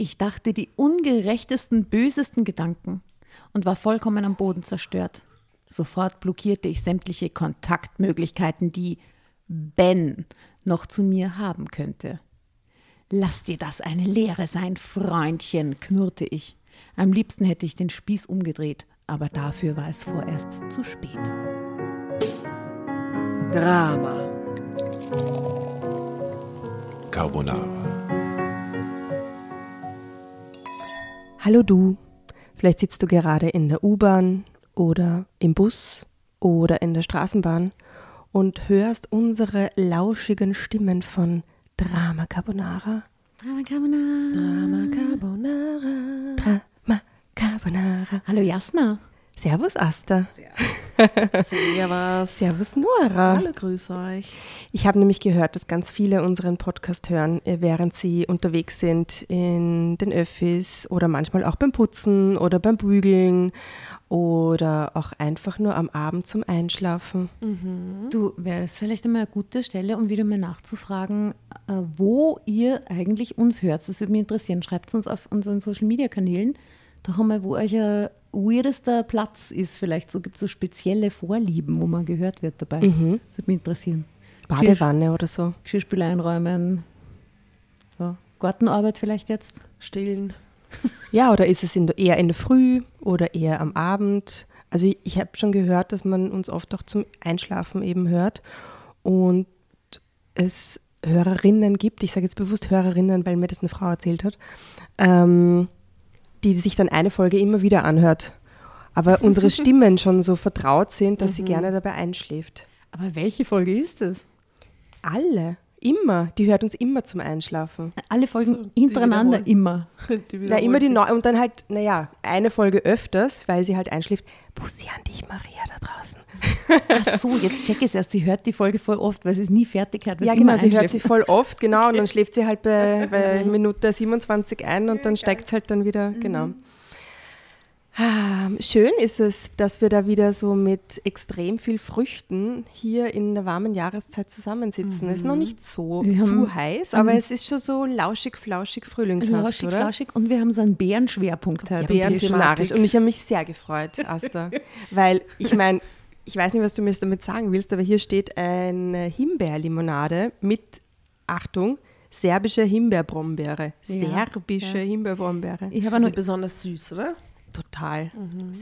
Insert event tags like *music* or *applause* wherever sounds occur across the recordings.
Ich dachte die ungerechtesten, bösesten Gedanken und war vollkommen am Boden zerstört. Sofort blockierte ich sämtliche Kontaktmöglichkeiten, die Ben noch zu mir haben könnte. Lass dir das eine Lehre sein, Freundchen, knurrte ich. Am liebsten hätte ich den Spieß umgedreht, aber dafür war es vorerst zu spät. Drama. Carbonara. Hallo du. Vielleicht sitzt du gerade in der U-Bahn oder im Bus oder in der Straßenbahn und hörst unsere lauschigen Stimmen von Drama Carbonara. Drama Carbonara. Drama Carbonara. Drama Carbonara. Hallo Jasna. Servus Asta. *laughs* Servus. Servus Nora. Hallo, grüß euch. Ich habe nämlich gehört, dass ganz viele unseren Podcast hören, äh, während sie unterwegs sind in den Öffis oder manchmal auch beim Putzen oder beim Bügeln oder auch einfach nur am Abend zum Einschlafen. Du, wäre es vielleicht einmal eine gute Stelle, um wieder mal nachzufragen, äh, wo ihr eigentlich uns hört. Das würde mich interessieren. Schreibt es uns auf unseren Social Media Kanälen. Doch einmal, wo euer weirdester Platz ist. Vielleicht so gibt es so spezielle Vorlieben, wo man gehört wird dabei. Das würde mich interessieren. Badewanne oder so. Geschirrspüler einräumen. So. Gartenarbeit vielleicht jetzt. Stillen. *laughs* Ja, oder ist es in der, eher in der Früh oder eher am Abend? Also ich, ich habe schon gehört, dass man uns oft auch zum Einschlafen eben hört und es Hörerinnen gibt, ich sage jetzt bewusst Hörerinnen, weil mir das eine Frau erzählt hat, ähm, die sich dann eine Folge immer wieder anhört. Aber unsere *laughs* Stimmen schon so vertraut sind, dass sie gerne dabei einschläft. Aber welche Folge ist es? Alle, immer. Die hört uns immer zum Einschlafen. Alle Folgen So, hintereinander *laughs* immer. Die Na, immer die neue und dann halt, naja, eine Folge öfters, weil sie halt einschläft. Bussi an dich, Maria, da draußen. Ach so, jetzt check ich es erst. Sie hört die Folge voll oft, weil sie es nie fertig hat. Ja, genau, sie hört sie voll oft, genau, und dann *laughs* schläft sie halt bei, bei Minute 27 ein und dann steigt es halt dann wieder, genau. Ah, Schön ist es, dass wir da wieder so mit extrem viel Früchten hier in der warmen Jahreszeit zusammensitzen. Es ist noch nicht so Wir zu heiß, aber es ist schon so lauschig, flauschig, frühlingshaft, Lauschig, oder? flauschig und wir haben so einen Bärenschwerpunkt Ja, heute. Bären- Bären Thematik. Und ich habe mich sehr gefreut, Asta. *laughs* weil ich meine, ich weiß nicht, was du mir jetzt damit sagen willst, aber hier steht eine Himbeerlimonade mit, Achtung, serbische Himbeerbrombeere. Ja, Serbische ja. Himbeerbrombeere. Ich habe noch, besonders süß, oder? Total.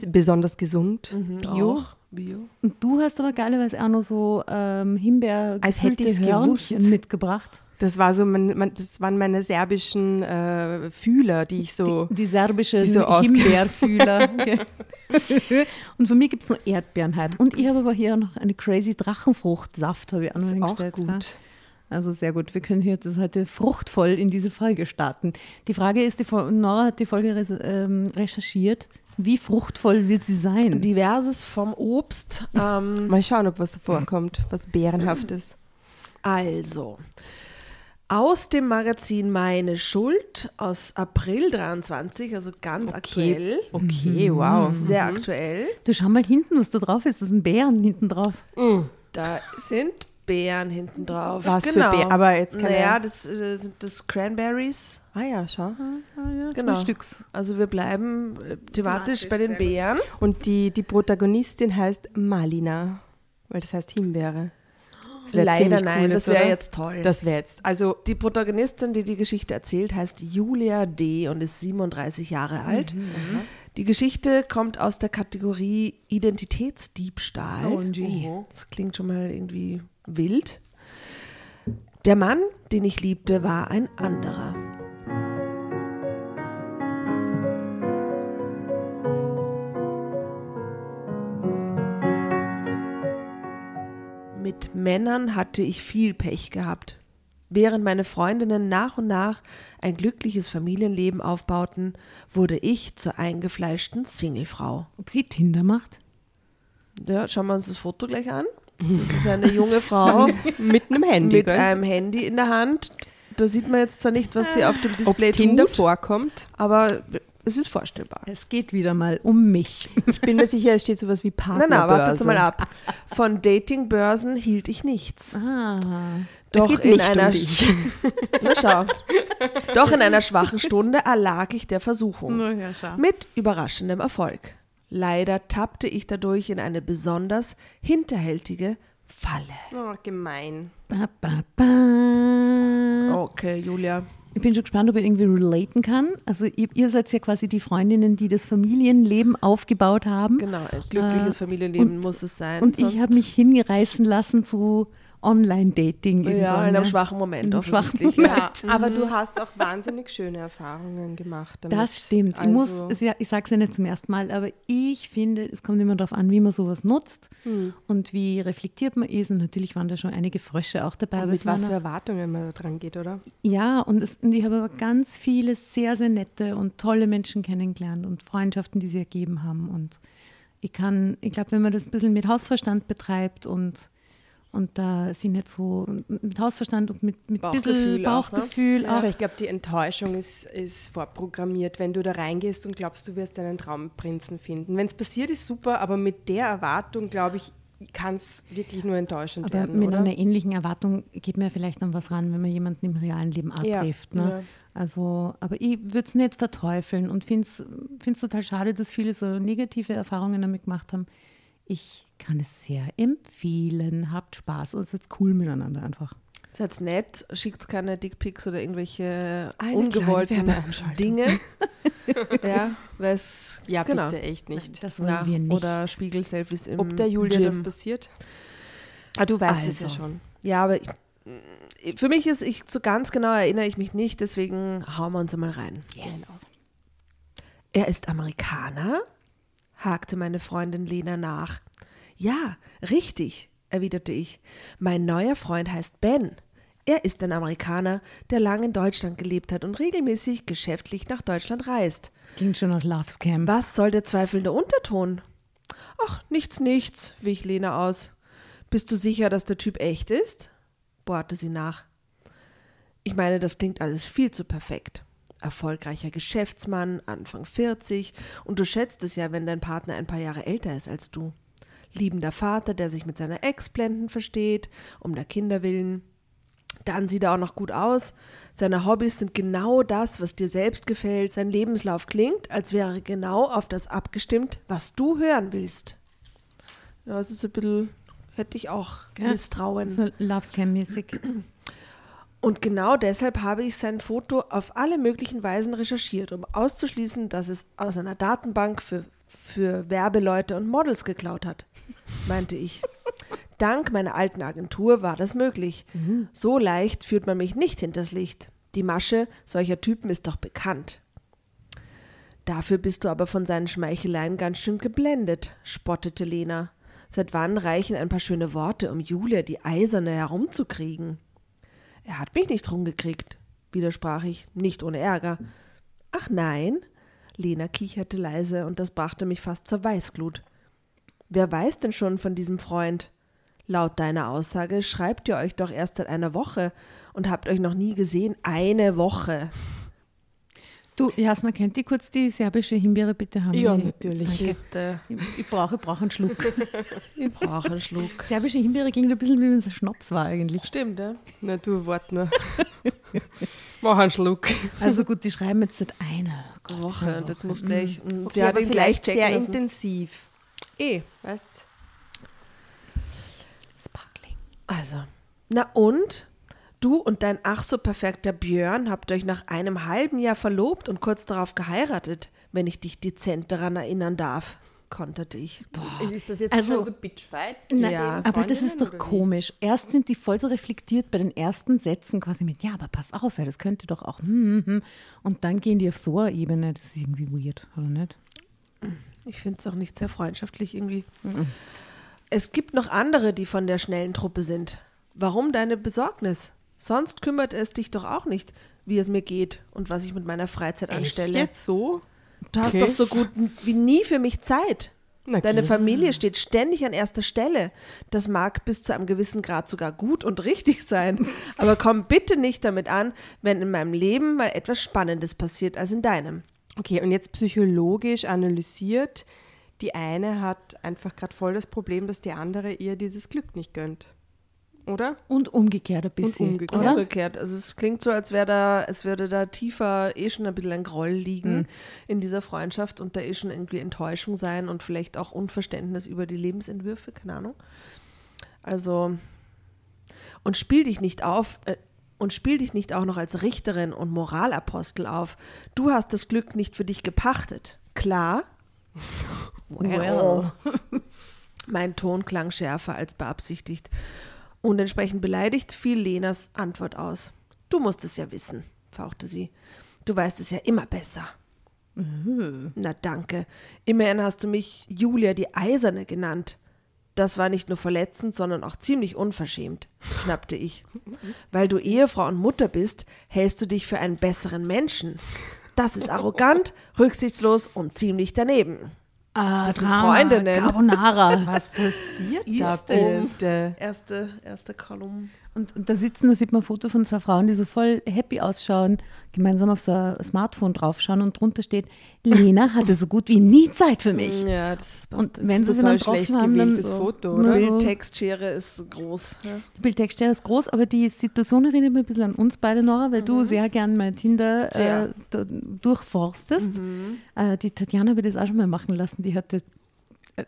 Besonders gesund. Bio. Auch. Bio. und du hast aber geilerweise auch noch so ähm, Himbeer Als hätte Hörnchen gewusst. mitgebracht. Das, war so mein, mein, das waren meine serbischen äh, Fühler, die ich so. Die, die serbische die so Himbeerfühler. *laughs* und von mir gibt es noch Erdbeeren heute. Und ich habe aber hier noch eine crazy Drachenfruchtsaft, habe ich auch noch Das ist auch hingestellt. gut. Ja. Also sehr gut. Wir können hier jetzt heute fruchtvoll in diese Folge starten. Die Frage ist, die Fol- Nora hat die Folge res ähm, recherchiert. Wie fruchtvoll wird sie sein? Diverses vom Obst. Ähm, Mal schauen, ob was davor kommt, was bärenhaftes. also, aus dem Magazin Meine Schuld aus April 23, also ganz aktuell. Okay, wow. Sehr aktuell. du schau mal hinten, was da drauf ist. Das sind Bären hinten drauf. Da sind Beeren hinten drauf. Was für genau. Beeren? Aber jetzt keine- Naja, das äh, sind das Cranberries. Ah ja, schau. Genau. Frühstücks. Also wir bleiben äh, thematisch bei den Beeren. Und die, die Protagonistin heißt Malina, weil das heißt Himbeere. Wär Leider nein, cool, das wäre jetzt toll. Das wäre jetzt, also die Protagonistin, die die Geschichte erzählt, heißt Julia D. und ist 37 Jahre alt. Die Geschichte kommt aus der Kategorie Identitätsdiebstahl. OMG. Das klingt schon mal irgendwie wild. Der Mann, den ich liebte, war ein anderer. Mit Männern hatte ich viel Pech gehabt. Während meine Freundinnen nach und nach ein glückliches Familienleben aufbauten, wurde ich zur eingefleischten Singlefrau. Ob sie Tinder macht? Ja, schauen wir uns das Foto gleich an. Das ist eine junge *laughs* Frau mit einem Handy, mit gell? einem Handy in der Hand. Da sieht man jetzt zwar nicht, was sie auf dem Ob Display Tinder tut, vorkommt. aber es ist vorstellbar. Es geht wieder mal um mich. Ich bin mir sicher, es steht sowas wie *laughs* Na, Partnerbörse. na, wartet mal ab. Von Datingbörsen hielt ich nichts. Ah, Doch geht in nicht um einer dich. *laughs* Na schau. Doch in einer schwachen Stunde erlag ich der Versuchung. ja, schau. Mit überraschendem Erfolg. Leider tappte ich dadurch in eine besonders hinterhältige Falle. Oh, gemein. Ba, ba, ba. Okay, Julia. Ich bin schon gespannt, ob ich irgendwie relaten kann. Also ihr, ihr seid ja quasi die Freundinnen, die das Familienleben aufgebaut haben. Genau, ein glückliches Äh, Familienleben und- muss es sein. Und ich habe mich hingereißen lassen zu Online-Dating. Ja, in einem ne? schwachen Moment In einem schwachen offensichtlich. Moment. Ja. Aber du hast auch wahnsinnig schöne Erfahrungen gemacht damit. Das stimmt. ich Also- muss, es ja- ich sage es ja nicht zum ersten Mal, aber ich finde, es kommt immer darauf an, wie man sowas nutzt Hm. und wie reflektiert man ist. Und natürlich waren da schon einige Frösche auch dabei. Und aber mit es waren was auch- für Erwartungen man da dran geht, oder? Ja, und, es, und ich habe aber ganz viele sehr, sehr nette und tolle Menschen kennengelernt und Freundschaften, die sie ergeben haben. Und ich kann, ich glaube, wenn man das ein bisschen mit Hausverstand betreibt und, und da sie nicht so mit Hausverstand und mit, mit Bauchgefühl bisschen auch, ne? Bauchgefühl auch. Aber ich glaube, die Enttäuschung ist, ist vorprogrammiert, wenn du da reingehst und glaubst, du wirst einen Traumprinzen finden. Wenn es passiert, ist super, aber mit der Erwartung, glaube ich, kann es wirklich nur enttäuschend Aber werden. mit oder? einer ähnlichen Erwartung geht mir vielleicht an was ran, wenn man jemanden im realen Leben auch Ja. Ne? ja. Also, aber ich würde es nicht verteufeln und finde es total schade, dass viele so negative Erfahrungen damit gemacht haben. Ich kann es sehr empfehlen. Habt Spaß und seid cool miteinander einfach. Seid nett, schickt keine Dickpics oder irgendwelche Eine ungewollten. Dinge. *laughs* ja, weil es ja, genau. bitte, echt nicht. Das wollen Ja, wir nicht. Oder Spiegel-Selfies im Ob der Julia Gym. das passiert? Ah, du weißt es ja Also. schon. Ja, aber ich, für mich ist, ich so ganz genau erinnere ich mich nicht, deswegen hauen wir uns einmal rein. yes. Er ist Amerikaner? hakte meine Freundin Lena nach. Ja, richtig, erwiderte ich. Mein neuer Freund heißt Ben. Er ist ein Amerikaner, der lange in Deutschland gelebt hat und regelmäßig geschäftlich nach Deutschland reist. Klingt schon nach Love Scam. Was soll der zweifelnde Unterton? Ach, nichts, nichts, wich Lena aus. Bist du sicher, dass der Typ echt ist? bohrte sie nach. Ich meine, das klingt alles viel zu perfekt. Erfolgreicher Geschäftsmann, Anfang 40, und du schätzt es ja, wenn dein Partner ein paar Jahre älter ist als du. Liebender Vater, der sich mit seiner Ex blenden versteht, um der Kinder willen. Dann sieht er auch noch gut aus. Seine Hobbys sind genau das, was dir selbst gefällt. Sein Lebenslauf klingt, als wäre er genau auf das abgestimmt, was du hören willst. Ja, es ist ein bisschen, hätte ich auch Ja, Misstrauen. So Love Scam-mäßig. Und genau deshalb habe ich sein Foto auf alle möglichen Weisen recherchiert, um auszuschließen, dass es aus einer Datenbank für, für Werbeleute und Models geklaut hat, meinte ich. Dank meiner alten Agentur war das möglich. So leicht führt man mich nicht hinters Licht. Die Masche solcher Typen ist doch bekannt. Dafür bist du aber von seinen Schmeicheleien ganz schön geblendet, spottete Lena. Seit wann reichen ein paar schöne Worte, um Julia die Eiserne herumzukriegen? Er hat mich nicht rumgekriegt, widersprach ich, nicht ohne Ärger. Ach nein? Lena kicherte leise und das brachte mich fast zur Weißglut. Wer weiß denn schon von diesem Freund? Laut deiner Aussage schreibt ihr euch doch erst seit einer Woche und habt euch noch nie gesehen. Eine Woche. Du, Jasna, könnt ihr kurz die serbische Himbeere bitte haben? Ja, Ich- natürlich. Danke. Bitte. Ich, ich brauche ich brauche einen Schluck. *laughs* Ich brauche einen Schluck. Serbische Himbeere klingt ein bisschen wie wenn es ein Schnaps war eigentlich. Stimmt, ja? Na, du, wart nur. *laughs* *laughs* Mach einen Schluck. Also gut, die schreiben jetzt seit einer Gott, Woche. einer Und jetzt Woche. muss gleich. und. Okay, sie hat aber ihn gleich vielleicht checken sehr lassen. intensiv. Eh. Weißt Sparkling. Also, na und? Du und dein ach so perfekter Björn habt euch nach einem halben Jahr verlobt und kurz darauf geheiratet, wenn ich dich dezent daran erinnern darf, konterte ich. Ist das jetzt Also- schon so Bitchfight? Nein, Ja. aber das ist doch komisch. Erst sind die voll so reflektiert bei den ersten Sätzen quasi mit, ja, aber pass auf, ja, das könnte doch auch, hm, hm, hm. und dann gehen die auf so eine Ebene, das ist irgendwie weird, oder nicht? Ich finde es auch nicht sehr freundschaftlich irgendwie. Es gibt noch andere, die von der schnellen Truppe sind. Warum deine Besorgnis? Sonst kümmert es dich doch auch nicht, wie es mir geht und was ich mit meiner Freizeit anstelle. Jetzt so? Du hast Okay. doch so gut wie nie für mich Zeit. Na Deine. Familie steht ständig an erster Stelle. Das mag bis zu einem gewissen Grad sogar gut und *laughs* richtig sein. Aber komm bitte nicht damit an, wenn in meinem Leben mal etwas Spannendes passiert als in deinem. Okay, und jetzt psychologisch analysiert, die eine hat einfach gerade voll das Problem, dass die andere ihr dieses Glück nicht gönnt. Oder? Und umgekehrt ein bisschen. umgekehrt. Oder? Umgekehrt. Also es klingt so, als wäre da, als würde da tiefer eh schon ein bisschen ein Groll liegen in dieser Freundschaft und da eh schon irgendwie Enttäuschung sein und vielleicht auch Unverständnis über die Lebensentwürfe, keine Ahnung. Also und spiel dich nicht auf äh, und spiel dich nicht auch noch als Richterin und Moralapostel auf. Du hast das Glück nicht für dich gepachtet. Klar? *laughs* Well. Mein Ton klang schärfer als beabsichtigt. Und entsprechend beleidigt fiel Lenas Antwort aus. Du musst es ja wissen, fauchte sie. Du weißt es ja immer besser. Na danke. Immerhin hast du mich Julia die Eiserne genannt. Das war nicht nur verletzend, sondern auch ziemlich unverschämt, schnappte ich. Weil du Ehefrau und Mutter bist, hältst du dich für einen besseren Menschen. Das ist arrogant, rücksichtslos und ziemlich daneben. Ah, Das sind Drama, Freundinnen. *laughs* Carbonara. Was passiert ist da bitte? Erste, erste Kolumne. Und, und da sitzen, da sieht man ein Foto von zwei Frauen, die so voll happy ausschauen, gemeinsam auf so ein Smartphone draufschauen und drunter steht, Lena hatte so gut wie nie Zeit für mich. Ja, das passt. Und wenn sie sie Total dann getroffen schlecht haben, dann so, Foto, nur oder? So, die Textschere ist so groß. Ja. die Bildtextstelle ist groß, aber die Situation erinnert mich ein bisschen an uns beide, Nora, weil du sehr gern mein Tinder äh, durchforstest. Äh, die Tatjana wird das auch schon mal machen lassen, die hatte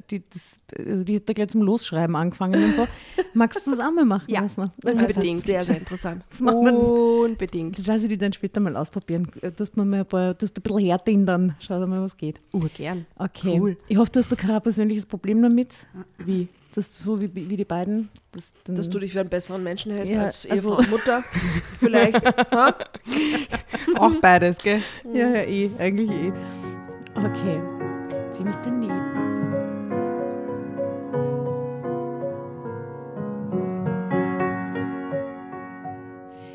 die, das, also die hat da gleich zum Losschreiben angefangen und so. *laughs* Magst du das auch mal machen Ja. lassen? Das Unbedingt. sehr, sehr interessant. Das machen wir Unbedingt. Das lasse ich dir dann später mal ausprobieren, dass man mal ein paar, dass du ein bisschen härter dann schau mal, was geht. Urgern. Okay. Cool. Ich hoffe, du hast da kein persönliches Problem damit, Wie? dass du so wie, wie die beiden, dass, dann, Dass du dich für einen besseren Menschen hältst Ja, als Ehefrau also- und Mutter. *laughs* Vielleicht. Auch beides, gell? ja, ja, eh, eigentlich eh. Okay. Ziemlich daneben.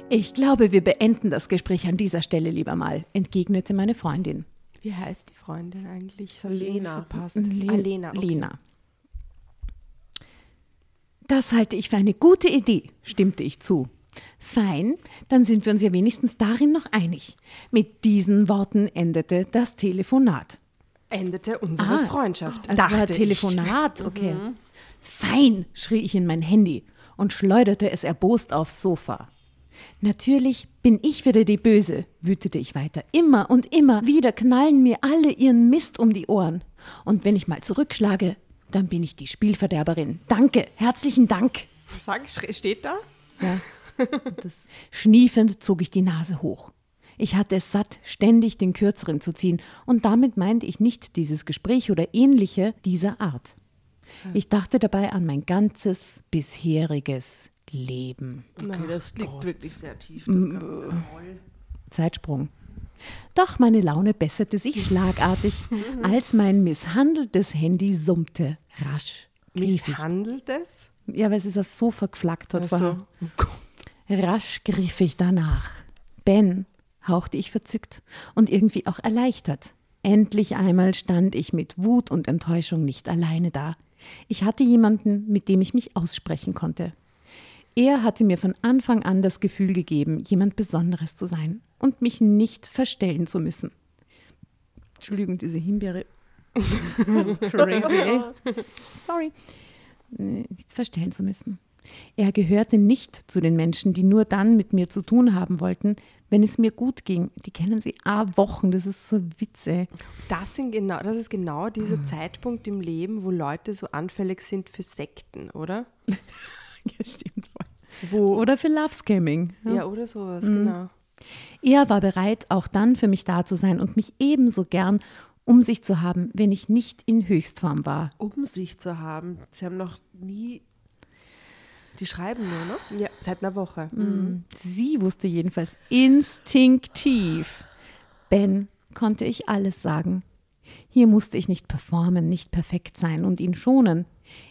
Ich glaube, wir beenden das Gespräch an dieser Stelle lieber mal, entgegnete meine Freundin. Wie heißt die Freundin eigentlich? Das Lena. verpasst. Le Ah, Lena. Okay. Lena. Das halte ich für eine gute Idee, stimmte ich zu. Fein, dann sind wir uns ja wenigstens darin noch einig. Mit diesen Worten endete das Telefonat. Endete unsere Ah, Freundschaft. Das war ein ich. Telefonat, okay. Fein, schrie ich in mein Handy und schleuderte es erbost aufs Sofa. Natürlich bin ich wieder die Böse, wütete ich weiter. Immer und immer wieder knallen mir alle ihren Mist um die Ohren. Und wenn ich mal zurückschlage, dann bin ich die Spielverderberin. Danke, herzlichen Dank. Sag, steht da? Ja. *laughs* Das Schniefend zog ich die Nase hoch. Ich hatte es satt, ständig den Kürzeren zu ziehen, und damit meinte ich nicht dieses Gespräch oder ähnliche dieser Art. Ich dachte dabei an mein ganzes bisheriges Leben. Okay, das liegt wirklich sehr tief. Das kann Groll. Zeitsprung. Doch meine Laune besserte sich schlagartig, *laughs* als mein misshandeltes Handy summte. Rasch griff ich. Misshandelt es? Ja, weil es ist aufs Sofa geflackt hat. vorher. Also, Rasch griff ich danach. Ben, hauchte ich verzückt und irgendwie auch erleichtert. Endlich einmal stand ich mit Wut und Enttäuschung nicht alleine da. Ich hatte jemanden, mit dem ich mich aussprechen konnte. Er hatte mir von Anfang an das Gefühl gegeben, jemand Besonderes zu sein und mich nicht verstellen zu müssen. Entschuldigung, diese Himbeere. *laughs* Crazy, ey. Sorry. Nee, Nicht verstellen zu müssen. Er gehörte nicht zu den Menschen, die nur dann mit mir zu tun haben wollten, wenn es mir gut ging. Die kennen sie a Wochen, das ist so witzig. das, sind genau, das ist genau dieser Zeitpunkt im Leben, wo Leute so anfällig sind für Sekten, oder? *laughs* Ja, stimmt. Wo, Oder für Love Scamming. ja. oder sowas, genau. Er war bereit, auch dann für mich da zu sein und mich ebenso gern um sich zu haben, wenn ich nicht in Höchstform war. Um sich zu haben. Sie haben noch nie. Die schreiben nur, ne? Ja, seit einer Woche. Sie wusste jedenfalls instinktiv. Ben konnte ich alles sagen. Hier musste ich nicht performen, nicht perfekt sein und ihn schonen.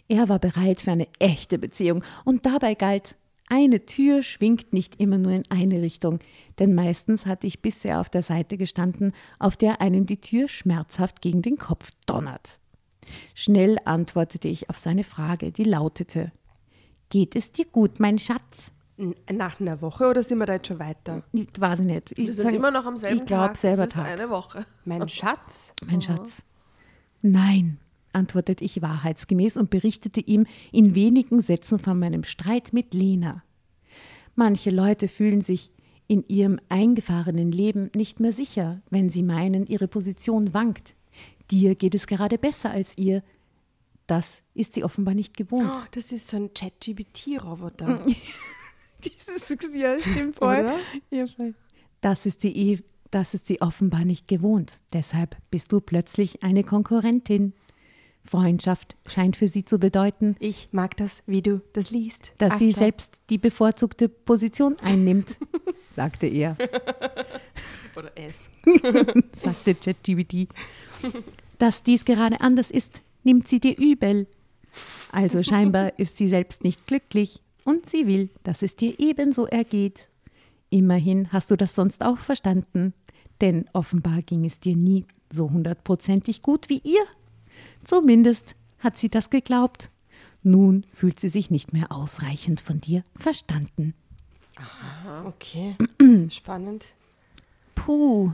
Er war bereit für eine echte Beziehung und dabei galt, eine Tür schwingt nicht immer nur in eine Richtung, denn meistens hatte ich bisher auf der Seite gestanden, auf der einem die Tür schmerzhaft gegen den Kopf donnert. Schnell antwortete ich auf seine Frage, die lautete Geht es dir gut, mein Schatz? Nach einer Woche oder sind wir da jetzt schon weiter? Ich weiß ich nicht. Ich Wir sind sag- immer noch am selben Ich glaube, Tag. selber es ist Tag. eine Woche. Mein Schatz? Mein Schatz. Nein, antwortete ich wahrheitsgemäß und berichtete ihm in wenigen Sätzen von meinem Streit mit Lena. Manche Leute fühlen sich in ihrem eingefahrenen Leben nicht mehr sicher, wenn sie meinen, ihre Position wankt. Dir geht es gerade besser als ihr. Das ist sie offenbar nicht gewohnt. Oh, das ist so ein Chat-GBT-Roboter. *laughs* Dieses, ja, stimmt Oder? Ja, voll. Das ist sie eh, das ist sie offenbar nicht gewohnt. Deshalb bist du plötzlich eine Konkurrentin. Freundschaft scheint für sie zu bedeuten, Ich mag das, wie du das liest. dass sie Asta. selbst die bevorzugte Position einnimmt, *laughs* sagte er, Oder es. *laughs* sagte ChatGPT. Dass dies gerade anders ist, nimmt sie dir übel. Also scheinbar ist sie selbst nicht glücklich und sie will, dass es dir ebenso ergeht. Immerhin hast du das sonst auch verstanden, denn offenbar ging es dir nie so hundertprozentig gut wie ihr. Zumindest hat sie das geglaubt. Nun fühlt sie sich nicht mehr ausreichend von dir verstanden. Okay, *clears throat* spannend. Puh,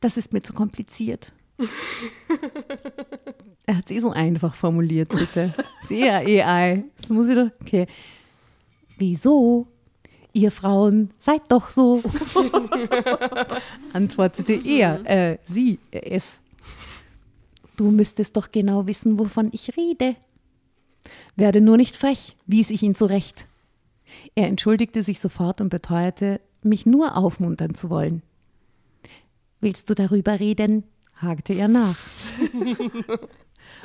das ist mir zu kompliziert. *laughs* er hat es eh so einfach formuliert, bitte. Sehr AI. Das muss ich doch. Okay. Wieso? Ihr Frauen seid doch so. *laughs* *laughs* Antwortete er, äh, sie, äh, es. Du müsstest doch genau wissen, wovon ich rede. Werde nur nicht frech, wies ich ihn zurecht. Er entschuldigte sich sofort und beteuerte, mich nur aufmuntern zu wollen. Willst du darüber reden? hakte er nach.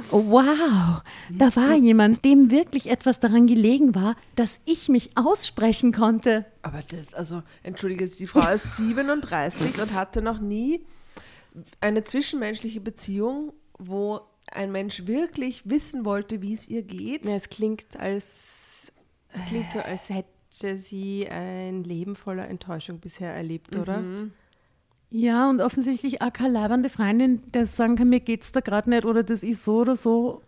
Oh, *laughs* wow, da war jemand, dem wirklich etwas daran gelegen war, dass ich mich aussprechen konnte. Aber das, also, entschuldige, jetzt, die Frau ist *laughs* 37 und hatte noch nie eine zwischenmenschliche Beziehung, wo ein Mensch wirklich wissen wollte, wie es ihr geht. Ja, es klingt als klingt so, als hätte sie ein Leben voller Enttäuschung bisher erlebt, oder? Ja, und offensichtlich auch keine leibende Freundin, der sagen kann, mir geht's da gerade nicht oder das ist so oder so.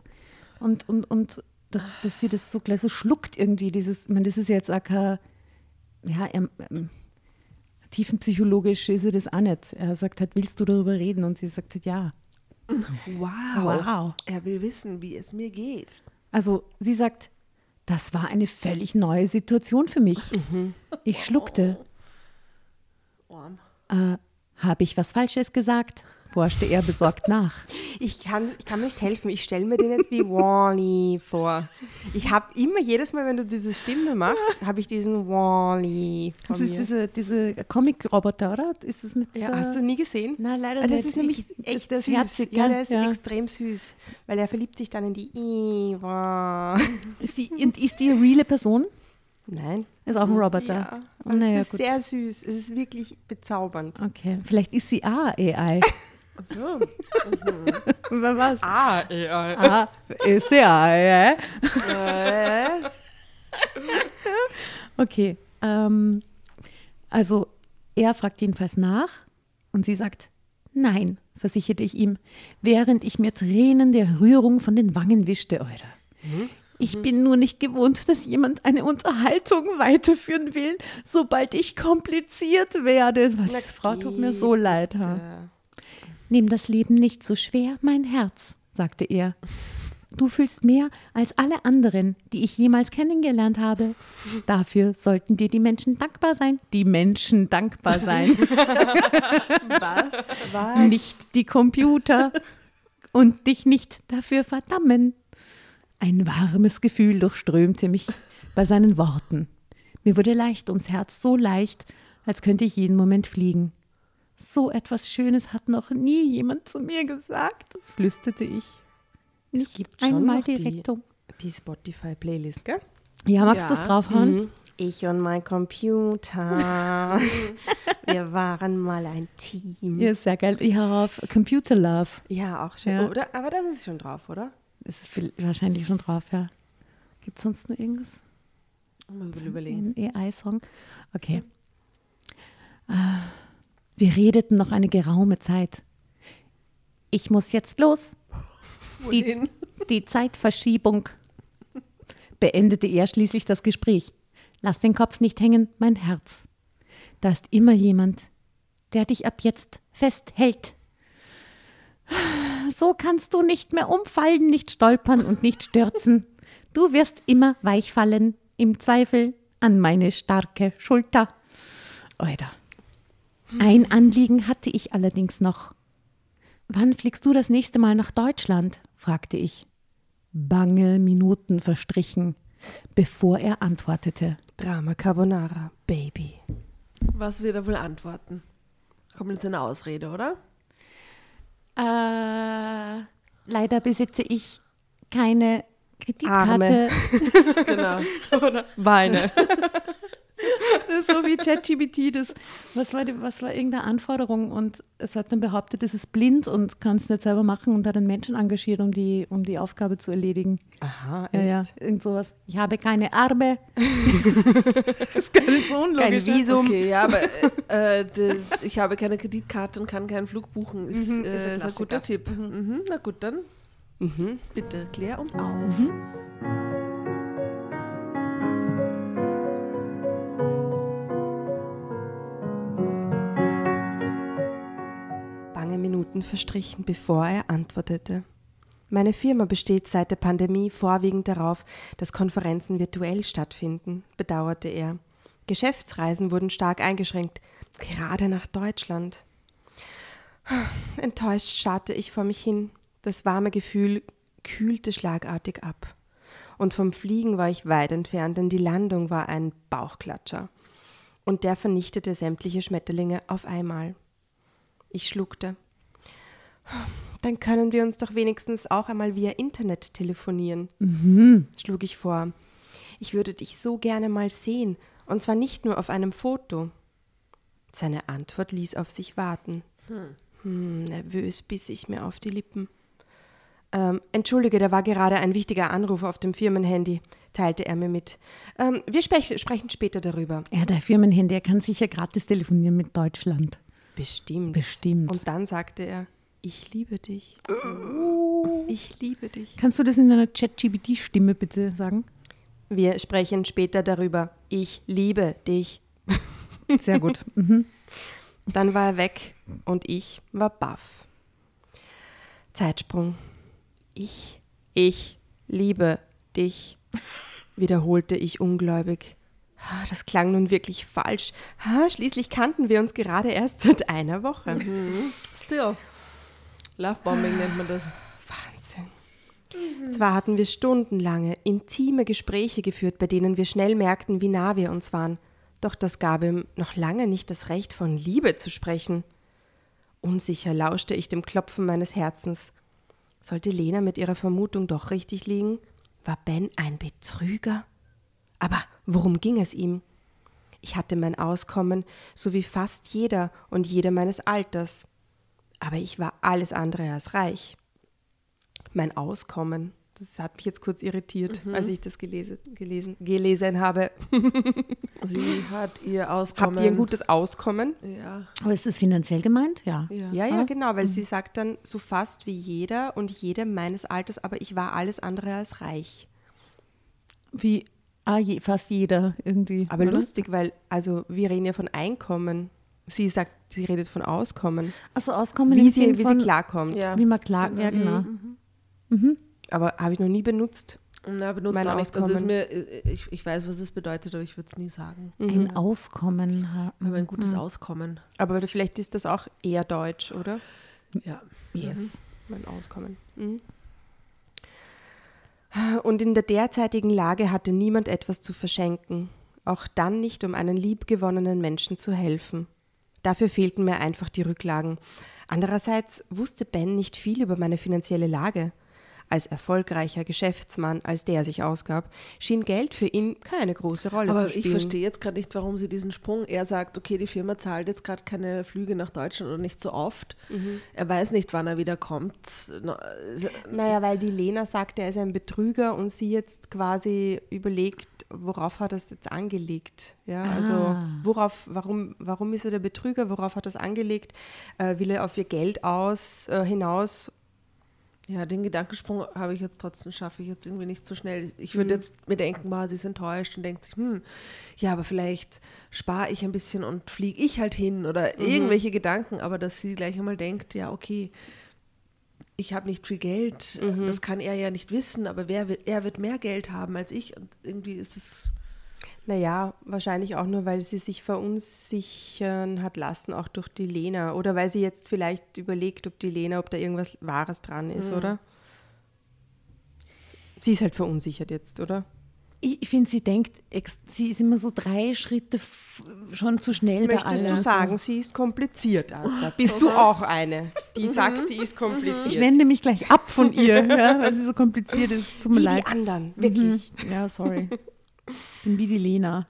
Und, und, und dass, dass sie das so gleich so schluckt irgendwie, dieses, ich meine, das ist ja jetzt auch kein, ja, ähm, ähm, tiefenpsychologisch ist er das auch nicht. Er sagt halt, willst du darüber reden? Und sie sagt halt, ja. *laughs* Wow. Wow. Er will wissen, wie es mir geht. Also sie sagt, das war eine völlig neue Situation für mich. Ich schluckte. Arm. Äh, Habe ich was Falsches gesagt? forschte er besorgt nach. Ich kann, ich kann nicht helfen. Ich stelle mir den jetzt wie Wally vor. Ich habe immer, jedes Mal, wenn du diese Stimme machst, habe ich diesen Wally Das ist mir. diese, diese Comic-Roboter, oder? Ist das nicht ja, so? hast du nie gesehen? Nein, leider das nicht. ist nämlich Ich- echt das süß. herzig, ja, der ist Ja. extrem süß, weil er verliebt sich dann in die Eva. Ist, die, und ist die eine reale Person? Nein. Ist auch ein Roboter. Ja, Oh, und naja, es ist gut. sehr süß. Es ist wirklich bezaubernd. Okay, vielleicht ist sie auch *laughs* AI. So. Wer was? Ah, ja. Ah, ist sie AI. äh, Okay, ähm, also er fragt jedenfalls nach und sie sagt, nein, versicherte ich ihm, während ich mir Tränen der Rührung von den Wangen wischte, Eure. Ich bin nur nicht gewohnt, dass jemand eine Unterhaltung weiterführen will, sobald ich kompliziert werde. Diese Frau tut mir so leid. Ha? Nimm das Leben nicht so schwer, mein Herz, sagte er. Du fühlst mehr als alle anderen, die ich jemals kennengelernt habe. Dafür sollten dir die Menschen dankbar sein. Die Menschen dankbar sein, *laughs* was? Was? nicht die Computer. Und dich nicht dafür verdammen. Ein warmes Gefühl durchströmte mich bei seinen Worten. Mir wurde leicht ums Herz, so leicht, als könnte ich jeden Moment fliegen. So etwas Schönes hat noch nie jemand zu mir gesagt, flüsterte ich. Es Nicht gibt schon einmal noch die- Direktum. die Spotify-Playlist, gell? Ja, magst du Ja. das draufhauen? Mhm. Ich und mein Computer. *laughs* Wir waren mal ein Team. Ja, sehr geil. Ich habe auf Computer Love. Ja, auch schön. Ja. Oder? Aber das ist schon drauf, oder? Ist viel, wahrscheinlich schon drauf, ja. Gibt es sonst noch irgendwas? Man will überlegen. Ein AI-Song? Okay. Äh, Wir redeten noch eine geraume Zeit. Ich muss jetzt los. *laughs* Die, die Zeitverschiebung. Beendete er schließlich das Gespräch. Lass den Kopf nicht hängen, mein Herz. Da ist immer jemand, der dich ab jetzt festhält. So kannst du nicht mehr umfallen, nicht stolpern und nicht stürzen. Du wirst immer weich fallen, im Zweifel an meine starke Schulter. Alter. Ein Anliegen hatte ich allerdings noch. Wann fliegst du das nächste Mal nach Deutschland? fragte ich. Bange Minuten verstrichen, bevor er antwortete. Drama Carbonara, Baby. Was wird er wohl antworten? Kommt jetzt eine Ausrede, oder? Äh, leider besitze ich keine Kreditkarte. *laughs* Genau. Weine. Das *laughs* ist so wie ChatGPT, das, was war, die, was war irgendeine Anforderung und es hat dann behauptet, es ist blind und kann es nicht selber machen und hat einen Menschen engagiert, um die, um die Aufgabe zu erledigen. Aha, Ja, echt? ja, irgend sowas. Ich habe keine Arme. *laughs* das ist gar nicht so unlogisch. Kein Visum. Okay, ja, aber äh, äh, ich habe keine Kreditkarte und kann keinen Flug buchen. Ist, Mhm, ist ein äh, ist ein guter Tipp. Mhm. Na gut, dann Mhm. bitte klär uns auf. Bange Minuten verstrichen, bevor er antwortete. Meine Firma besteht seit der Pandemie vorwiegend darauf, dass Konferenzen virtuell stattfinden, bedauerte er. Geschäftsreisen wurden stark eingeschränkt, gerade nach Deutschland. Enttäuscht starrte ich vor mich hin. Das warme Gefühl kühlte schlagartig ab. Und vom Fliegen war ich weit entfernt, denn die Landung war ein Bauchklatscher. Und der vernichtete sämtliche Schmetterlinge auf einmal. Ich schluckte. Dann können wir uns doch wenigstens auch einmal via Internet telefonieren, schlug ich vor. Ich würde dich so gerne mal sehen, und zwar nicht nur auf einem Foto. Seine Antwort ließ auf sich warten. Hm, nervös biss ich mir auf die Lippen. Ähm, Entschuldige, da war gerade ein wichtiger Anruf auf dem Firmenhandy, teilte er mir mit. Ähm, wir sprech sprechen später darüber. Ja, der Firmenhandy, er kann sicher gratis telefonieren mit Deutschland. Bestimmt. Bestimmt. Und dann sagte er, ich liebe dich. Ich liebe dich. Kannst du das in einer ChatGPT-Stimme bitte sagen? Wir sprechen später darüber. Ich liebe dich. Sehr gut. *laughs* Mhm. Dann war er weg und ich war baff. Zeitsprung. Ich, ich liebe dich, wiederholte ich ungläubig. Das klang nun wirklich falsch. Schließlich kannten wir uns gerade erst seit einer Woche. Still. Lovebombing nennt man das. Wahnsinn. Zwar hatten wir stundenlange, intime Gespräche geführt, bei denen wir schnell merkten, wie nah wir uns waren. Doch das gab ihm noch lange nicht das Recht, von Liebe zu sprechen. Unsicher lauschte ich dem Klopfen meines Herzens. Sollte Lena mit ihrer Vermutung doch richtig liegen? War Ben ein Betrüger? Aber worum ging es ihm? Ich hatte mein Auskommen, so wie fast jeder und jede meines Alters. Aber ich war alles andere als reich. Mein Auskommen, das hat mich jetzt kurz irritiert, als ich das gelesen, gelesen, gelesen habe. *laughs* Sie hat ihr Auskommen. Habt ihr ein gutes Auskommen? Ja. Aber ist das finanziell gemeint? Ja. ja. Ja, ja, genau, weil sie sagt dann so fast wie jeder und jede meines Alters, aber ich war alles andere als reich. Wie ah, je, fast jeder irgendwie. Aber oder? lustig, weil, also wir reden ja von Einkommen. Sie sagt, sie redet von Auskommen. Also Auskommen Wie sie, wie von, sie klarkommt. Ja. Wie man klar, ja genau. Aber habe ich noch nie benutzt. Na, benutzt Mein auch nicht. Also ist Auskommen. mir, äh, ich, ich weiß, was es bedeutet, aber ich würde es nie sagen. Ein Auskommen haben. Ein gutes Auskommen. Aber vielleicht ist das auch eher deutsch, oder? Ja. Yes. Mein Auskommen. Mhm. Und in der derzeitigen Lage hatte niemand etwas zu verschenken, auch dann nicht, um einen liebgewonnenen Menschen zu helfen. Dafür fehlten mir einfach die Rücklagen. Andererseits wusste Ben nicht viel über meine finanzielle Lage. Als erfolgreicher Geschäftsmann, als der sich ausgab, schien Geld für ihn keine große Rolle Aber zu ich spielen. verstehe jetzt gerade nicht, warum sie diesen Sprung. Er sagt, okay, die Firma zahlt jetzt gerade keine Flüge nach Deutschland oder nicht so oft. Mhm. Er weiß nicht, wann er wieder kommt. Na, Naja, weil die Lena sagt, er ist ein Betrüger und sie jetzt quasi überlegt, worauf hat er es jetzt angelegt? Ja, also Ah. worauf, warum, warum ist er der Betrüger? Worauf hat er es angelegt? Äh, will er auf ihr Geld aus, äh, hinaus? Ja, den Gedankensprung habe ich jetzt trotzdem, schaffe ich jetzt irgendwie nicht so schnell. Ich würde Mhm. jetzt mir denken, boah, sie ist enttäuscht und denkt sich, hm, ja, aber vielleicht spare ich ein bisschen und fliege ich halt hin oder Mhm. irgendwelche Gedanken, aber dass sie gleich einmal denkt, ja, okay, ich habe nicht viel Geld, Mhm. das kann er ja nicht wissen, aber wer er wird mehr Geld haben als ich und irgendwie ist es, Naja, wahrscheinlich auch nur, weil sie sich verunsichern hat lassen, auch durch die Lena. Oder weil sie jetzt vielleicht überlegt, ob die Lena, ob da irgendwas Wahres dran ist, oder? Sie ist halt verunsichert jetzt, oder? Ich, finde, sie denkt, sie ist immer so drei Schritte schon zu schnell bei Möchtest du sagen, sie ist kompliziert, Asta? Bist du auch eine, die sagt, sie ist kompliziert? Ich wende mich gleich ab von ihr, ja, weil sie so kompliziert ist. Tut mir Wie leid. die anderen, wirklich. Mhm. Ja, sorry. *laughs* Ich bin wie die Lena.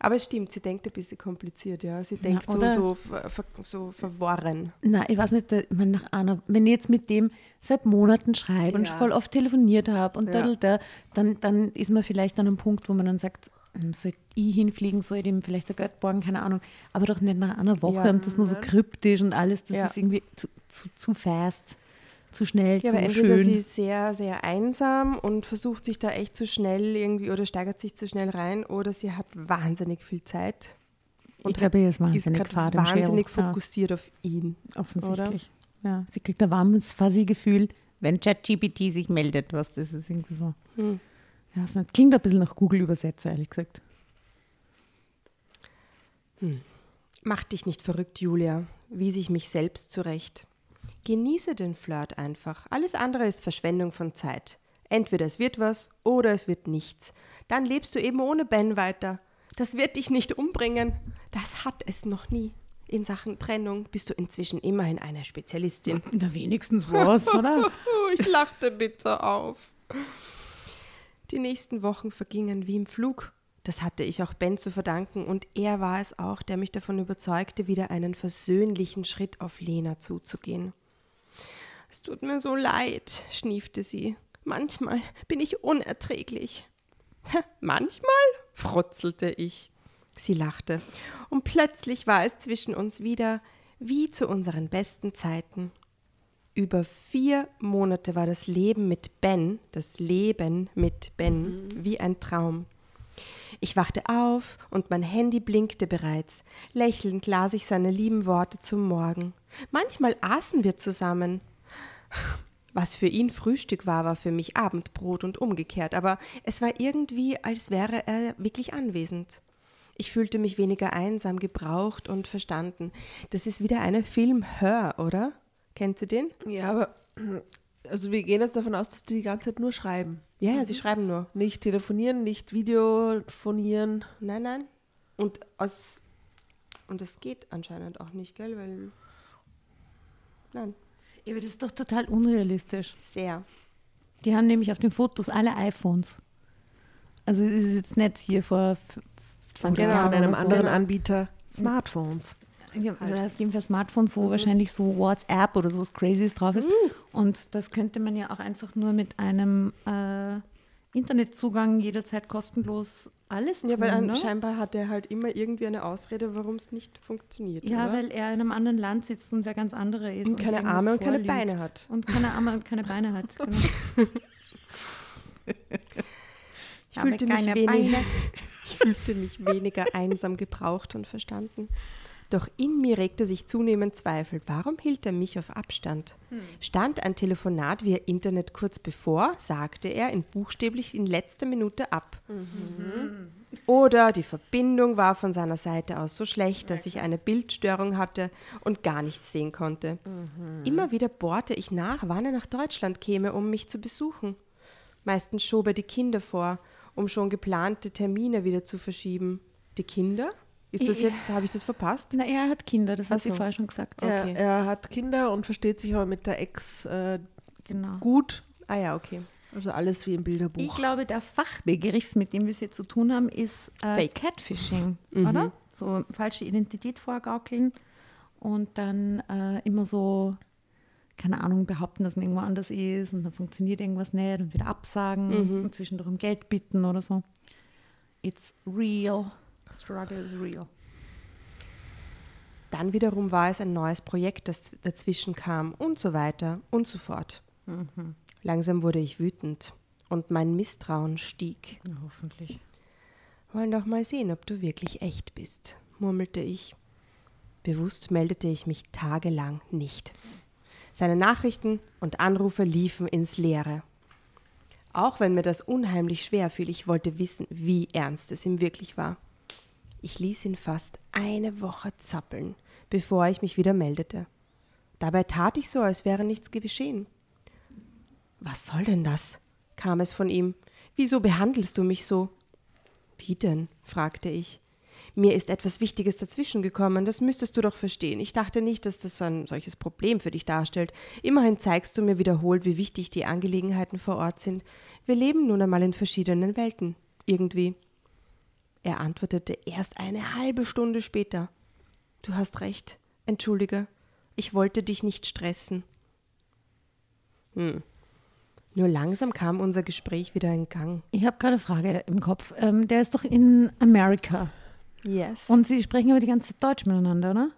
Aber es stimmt, sie denkt ein bisschen kompliziert, ja. Sie denkt so, oder? so, ver, ver, so verworren. Na, ich weiß nicht, ich meine, nach einer, wenn ich jetzt mit dem seit Monaten schreibe und Ja. voll oft telefoniert habe und Ja. da, da, dann, dann ist man vielleicht an einem Punkt, wo man dann sagt, hm, soll ich hinfliegen, soll ich dem vielleicht der Geld borgen, keine Ahnung, aber doch nicht nach einer Woche Ja. und das nur so kryptisch und alles, das ist irgendwie zu, zu, zu fast, zu schnell, Ja, aber zu entweder schön. sie ist sehr, sehr einsam und versucht sich da echt zu schnell irgendwie oder steigert sich zu schnell rein oder sie hat wahnsinnig viel Zeit ich glaube, ihr ist ist wahnsinnig gerade fad wahnsinnig fokussiert auf ihn. Ja, offensichtlich. Ja, sie kriegt ein warmes, fuzzy Gefühl, wenn ChatGPT sich meldet, was das ist irgendwie so. Hm. Ja, es klingt ein bisschen nach Google-Übersetzer, ehrlich gesagt. Mach dich nicht verrückt, Julia, wies ich mich selbst zurecht. Genieße den Flirt einfach. Alles andere ist Verschwendung von Zeit. Entweder es wird was oder es wird nichts. Dann lebst du eben ohne Ben weiter. Das wird dich nicht umbringen. Das hat es noch nie. In Sachen Trennung bist du inzwischen immerhin eine Spezialistin. Na, wenigstens was, oder? *laughs* Ich lachte bitter auf. Die nächsten Wochen vergingen wie im Flug. Das hatte ich auch Ben zu verdanken und er war es auch, der mich davon überzeugte, wieder einen versöhnlichen Schritt auf Lena zuzugehen. Es tut mir so leid, schniefte sie. Manchmal bin ich unerträglich. "Hä, Manchmal? frutzelte ich. Sie lachte, und plötzlich war es zwischen uns wieder wie zu unseren besten Zeiten. Über vier Monate war das Leben mit Ben, das Leben mit Ben, wie ein Traum. Ich wachte auf und mein Handy blinkte bereits. Lächelnd las ich seine lieben Worte zum Morgen. Manchmal aßen wir zusammen. Was für ihn Frühstück war, war für mich Abendbrot und umgekehrt, aber es war irgendwie, als wäre er wirklich anwesend. Ich fühlte mich weniger einsam, gebraucht und verstanden. Das ist wieder eine Film Hör, oder? Kennt ihr den? ja, aber also wir gehen jetzt davon aus, dass die die ganze Zeit nur schreiben. Ja, ja, sie schreiben nur. Nicht telefonieren, nicht Videofonieren. Nein, nein. Und aus und das geht anscheinend auch nicht, gell? Weil nein, Ja, aber das ist doch total unrealistisch. sehr. Die haben nämlich auf den Fotos alle iPhones. Also es ist jetzt nicht hier vor f- 20 Genau, Jahren von einem anderen Genau. Anbieter. Smartphones. Ja, oder auf jeden Fall Smartphones, wo wahrscheinlich so WhatsApp oder sowas Crazyes drauf ist. Und das könnte man ja auch einfach nur mit einem äh, Internetzugang jederzeit kostenlos alles tun. Ja, weil ne? scheinbar hat er halt immer irgendwie eine Ausrede, warum es nicht funktioniert. Ja, oder? weil er in einem anderen Land sitzt und wer ganz andere ist. Und keine irgendwas Arme und keine. Beine hat. Und keine Arme und keine Beine hat. *laughs* Genau. ich, habe fühlte mich keine weniger, *laughs* ich fühlte mich weniger einsam gebraucht und verstanden. Doch in mir regte sich zunehmend Zweifel. Warum hielt er mich auf Abstand? Stand ein Telefonat via Internet kurz bevor, sagte er in buchstäblich in letzter Minute ab. Oder die Verbindung war von seiner Seite aus so schlecht, dass ich eine Bildstörung hatte und gar nichts sehen konnte. Immer wieder bohrte ich nach, wann er nach Deutschland käme, um mich zu besuchen. Meistens schob er die Kinder vor, um schon geplante Termine wieder zu verschieben. Die Kinder? Ist das jetzt, habe ich das verpasst? Na, er hat Kinder, das hat sie so. vorher schon gesagt. Okay. Er, er hat Kinder und versteht sich aber mit der Ex äh, Genau. gut. Ah ja, okay. Also alles wie im Bilderbuch. Ich glaube, der Fachbegriff, mit dem wir es jetzt zu tun haben, ist äh, Fake. Catfishing, Mhm. oder? So falsche Identität vorgaukeln und dann äh, immer so, keine Ahnung, behaupten, dass man irgendwo anders ist und dann funktioniert irgendwas nicht und wieder absagen Mhm. und zwischendurch um Geld bitten oder so. It's real. Struggle is real. Dann wiederum war es ein neues Projekt, das dazwischen kam und so weiter und so fort. Langsam wurde ich wütend und mein Misstrauen stieg. Ja, hoffentlich. Wollen doch mal sehen, ob du wirklich echt bist, murmelte ich. Bewusst meldete ich mich tagelang nicht. Seine Nachrichten und Anrufe liefen ins Leere. Auch wenn mir das unheimlich schwer fiel, ich wollte wissen, wie ernst es ihm wirklich war. Ich ließ ihn fast eine Woche zappeln, bevor ich mich wieder meldete. Dabei tat ich so, als wäre nichts geschehen. Was soll denn das? kam es von ihm. Wieso behandelst du mich so? Wie denn? fragte ich. Mir ist etwas Wichtiges dazwischen gekommen, das müsstest du doch verstehen. Ich dachte nicht, dass das so ein solches Problem für dich darstellt. Immerhin zeigst du mir wiederholt, wie wichtig die Angelegenheiten vor Ort sind. Wir leben nun einmal in verschiedenen Welten. Irgendwie. Er antwortete erst eine halbe Stunde später. Du hast recht. Entschuldige. Ich wollte dich nicht stressen. Hm. Nur langsam kam unser Gespräch wieder in Gang. Ich habe gerade eine Frage im Kopf. Ähm, der ist doch in Amerika. Yes. Und sie sprechen aber die ganze Zeit Deutsch miteinander, oder?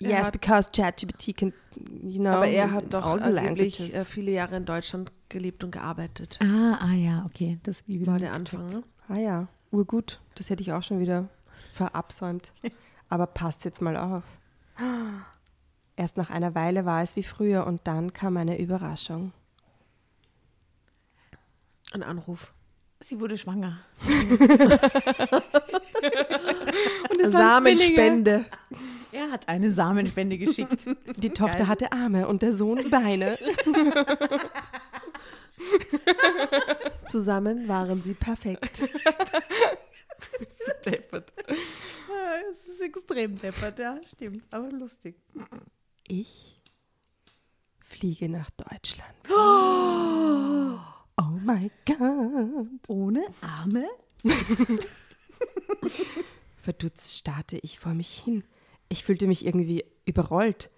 Er yes, hat- because ChatGPT can, you know, Aber er hat doch angeblich languages. äh, viele Jahre in Deutschland gelebt und gearbeitet. Ah, ah ja, okay. Das ist wie wieder War der Anfang, ne? Ah ja, urgut. Das hätte ich auch schon wieder verabsäumt. *laughs* Aber passt jetzt mal auf. Erst nach einer Weile war es wie früher und dann kam eine Überraschung. Ein Anruf. Sie wurde schwanger. *laughs* Samenspende. Er hat eine Samenspende geschickt. Die Tochter Geil. hatte Arme und der Sohn Beine. *laughs* *laughs* Zusammen waren sie perfekt. *laughs* Deppert. Es ist extrem deppert, ja, stimmt. Aber lustig. Ich fliege nach Deutschland. *gasps* Oh mein Gott. Ohne Arme? *laughs* Verdutzt starrte ich vor mich hin. Ich fühlte mich irgendwie überrollt,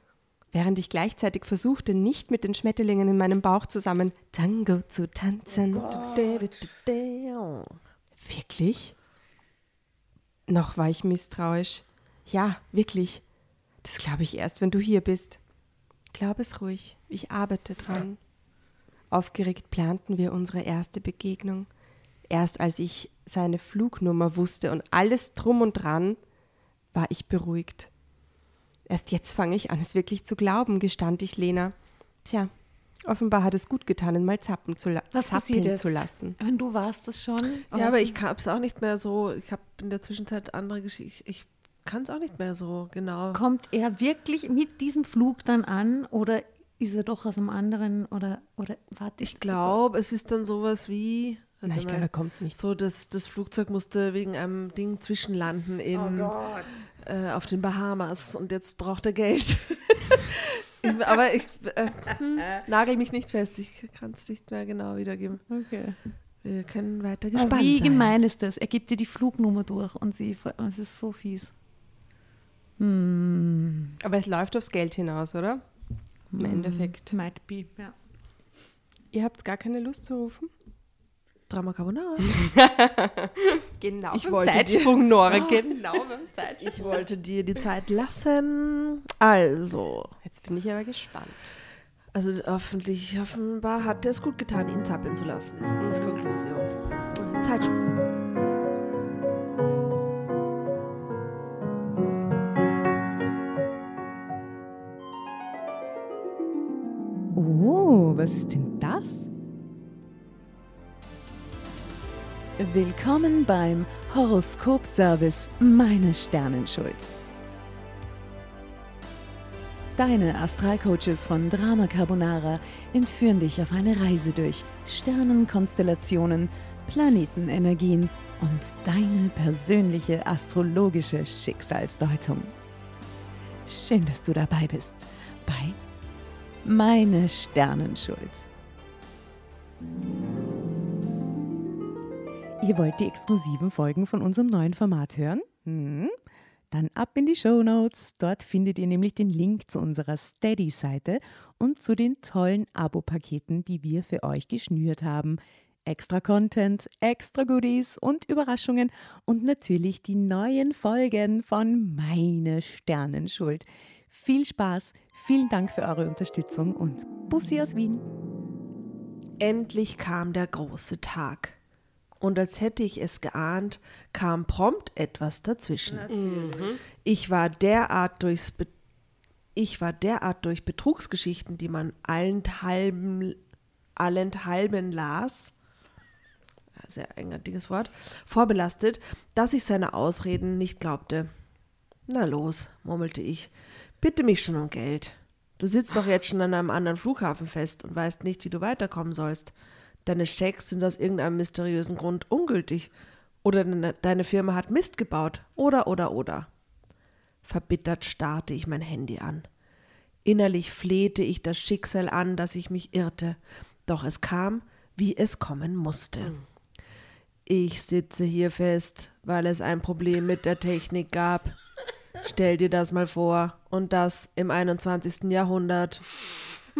während ich gleichzeitig versuchte, nicht mit den Schmetterlingen in meinem Bauch zusammen Tango zu tanzen. Wirklich? Noch war ich misstrauisch. Ja, wirklich. Das glaube ich erst, wenn du hier bist. Glaub es ruhig, ich arbeite dran. Aufgeregt planten wir unsere erste Begegnung. Erst als ich seine Flugnummer wusste und alles drum und dran, war ich beruhigt. Erst jetzt fange ich an, es wirklich zu glauben, gestand ich Lena. Tja, offenbar hat es gut getan, ihn mal zappen zu, la Was zappeln jetzt? zu lassen. Wenn du warst es schon. Ja, aber ich habe es auch nicht mehr so. Ich habe in der Zwischenzeit andere Geschichten. Ich, ich kann es auch nicht mehr so genau. Kommt er wirklich mit diesem Flug dann an oder ist er doch aus einem anderen oder, oder warte Ich glaube, es ist dann sowas wie. Nein, ich glaube, er kommt nicht. So, dass das Flugzeug musste wegen einem Ding zwischenlanden in, äh, auf den Bahamas und jetzt braucht er Geld. *laughs* ich, aber ich äh, hm, nagel mich nicht fest, ich kann es nicht mehr genau wiedergeben. Okay. Wir können weiter Aber gespannt wie sein. gemein ist das? Er gibt dir die Flugnummer durch und sie, es ist so fies. Hm. Aber es läuft aufs Geld hinaus, oder? Im Endeffekt. Might be, ja. Ihr habt gar keine Lust zu rufen? Drama Carbonara. *laughs* Genau. Ich wollte dir- Zeitsprung, Nora. *laughs* Genau beim Zeitsprung. Ich wollte dir die Zeit lassen. Also, Jetzt bin ich aber gespannt. also hoffentlich, offenbar hat er es gut getan, ihn zappeln zu lassen. Ist jetzt die Konklusion. Zeitsprung. Oh, was ist denn Willkommen beim Horoskop-Service Meine Sternenschuld. Deine Astralcoaches von Drama Carbonara entführen dich auf eine Reise durch Sternenkonstellationen, Planetenenergien und deine persönliche astrologische Schicksalsdeutung. Schön, dass du dabei bist bei meine Sternenschuld. Ihr wollt die exklusiven Folgen von unserem neuen Format hören? Hm? Dann ab in die Show Notes. Dort findet ihr nämlich den Link zu unserer Steady-Seite und zu den tollen Abo-Paketen, die wir für euch geschnürt haben. Extra Content, extra Goodies und Überraschungen und natürlich die neuen Folgen von Meine Sternenschuld. Viel Spaß, vielen Dank für eure Unterstützung und Bussi aus Wien. Endlich kam der große Tag. Und als hätte ich es geahnt, kam prompt etwas dazwischen. Ich war derart durchs Be Ich war derart durch Betrugsgeschichten, die man allenthalben, allenthalben las, sehr eigenartiges Wort, vorbelastet, dass ich seine Ausreden nicht glaubte. Na los, murmelte ich, bitte mich schon um Geld. Du sitzt doch jetzt schon an einem anderen Flughafen fest und weißt nicht, wie du weiterkommen sollst. Deine Schecks sind aus irgendeinem mysteriösen Grund ungültig. Oder deine, Firma hat Mist gebaut. Oder, oder, oder. Verbittert starrte ich mein Handy an. Innerlich flehte ich das Schicksal an, dass ich mich irrte. Doch es kam, wie es kommen musste. Ich sitze hier fest, weil es ein Problem mit der Technik gab. Stell dir das mal vor. Und das im 21. Jahrhundert.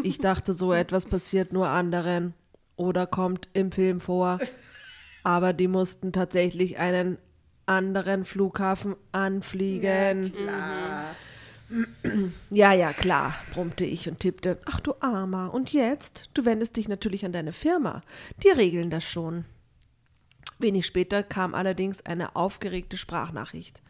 Ich dachte, so etwas passiert nur anderen oder kommt im Film vor. *laughs* Aber die mussten tatsächlich einen anderen Flughafen anfliegen. *clears throat* Ja, ja, klar, brummte ich und tippte. Ach du Armer, und jetzt? Du wendest dich natürlich an deine Firma. Die regeln das schon. Wenig später kam allerdings eine aufgeregte Sprachnachricht.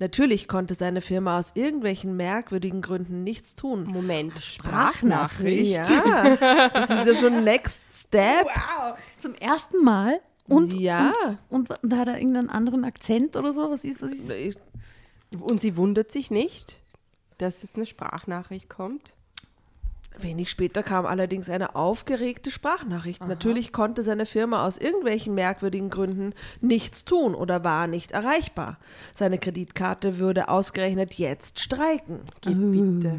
Natürlich konnte seine Firma aus irgendwelchen merkwürdigen Gründen nichts tun. Moment, Sprachnachricht. Ja, das ist ja schon Next Step. Wow. Zum ersten Mal? Und, Ja. Und, und, und hat er irgendeinen anderen Akzent oder so? Was ist, was ist? Und sie wundert sich nicht, dass jetzt eine Sprachnachricht kommt. Wenig später kam allerdings eine aufgeregte Sprachnachricht. Natürlich konnte seine Firma aus irgendwelchen merkwürdigen Gründen nichts tun oder war nicht erreichbar. Seine Kreditkarte würde ausgerechnet jetzt streiken. Gebitte.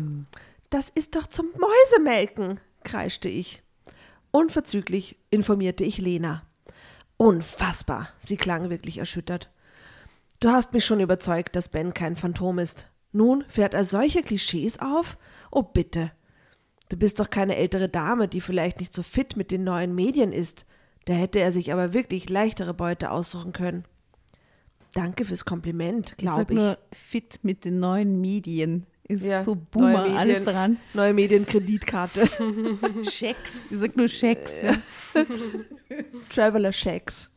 Das ist doch zum Mäusemelken, kreischte ich. Unverzüglich informierte ich Lena. Unfassbar, sie klang wirklich erschüttert. Du hast mich schon überzeugt, dass Ben kein Phantom ist. Nun fährt er solche Klischees auf? Oh bitte. Du bist doch keine ältere Dame, die vielleicht nicht so fit mit den neuen Medien ist. Da hätte er sich aber wirklich leichtere Beute aussuchen können. Danke fürs Kompliment, Ich sag glaube ich. nur fit mit den neuen Medien. Ist Ja, so Boomer, Medien. alles dran. Neue Medienkreditkarte. *laughs* Schecks. Ich sag nur Schecks. Ja. *laughs* Traveler Shacks.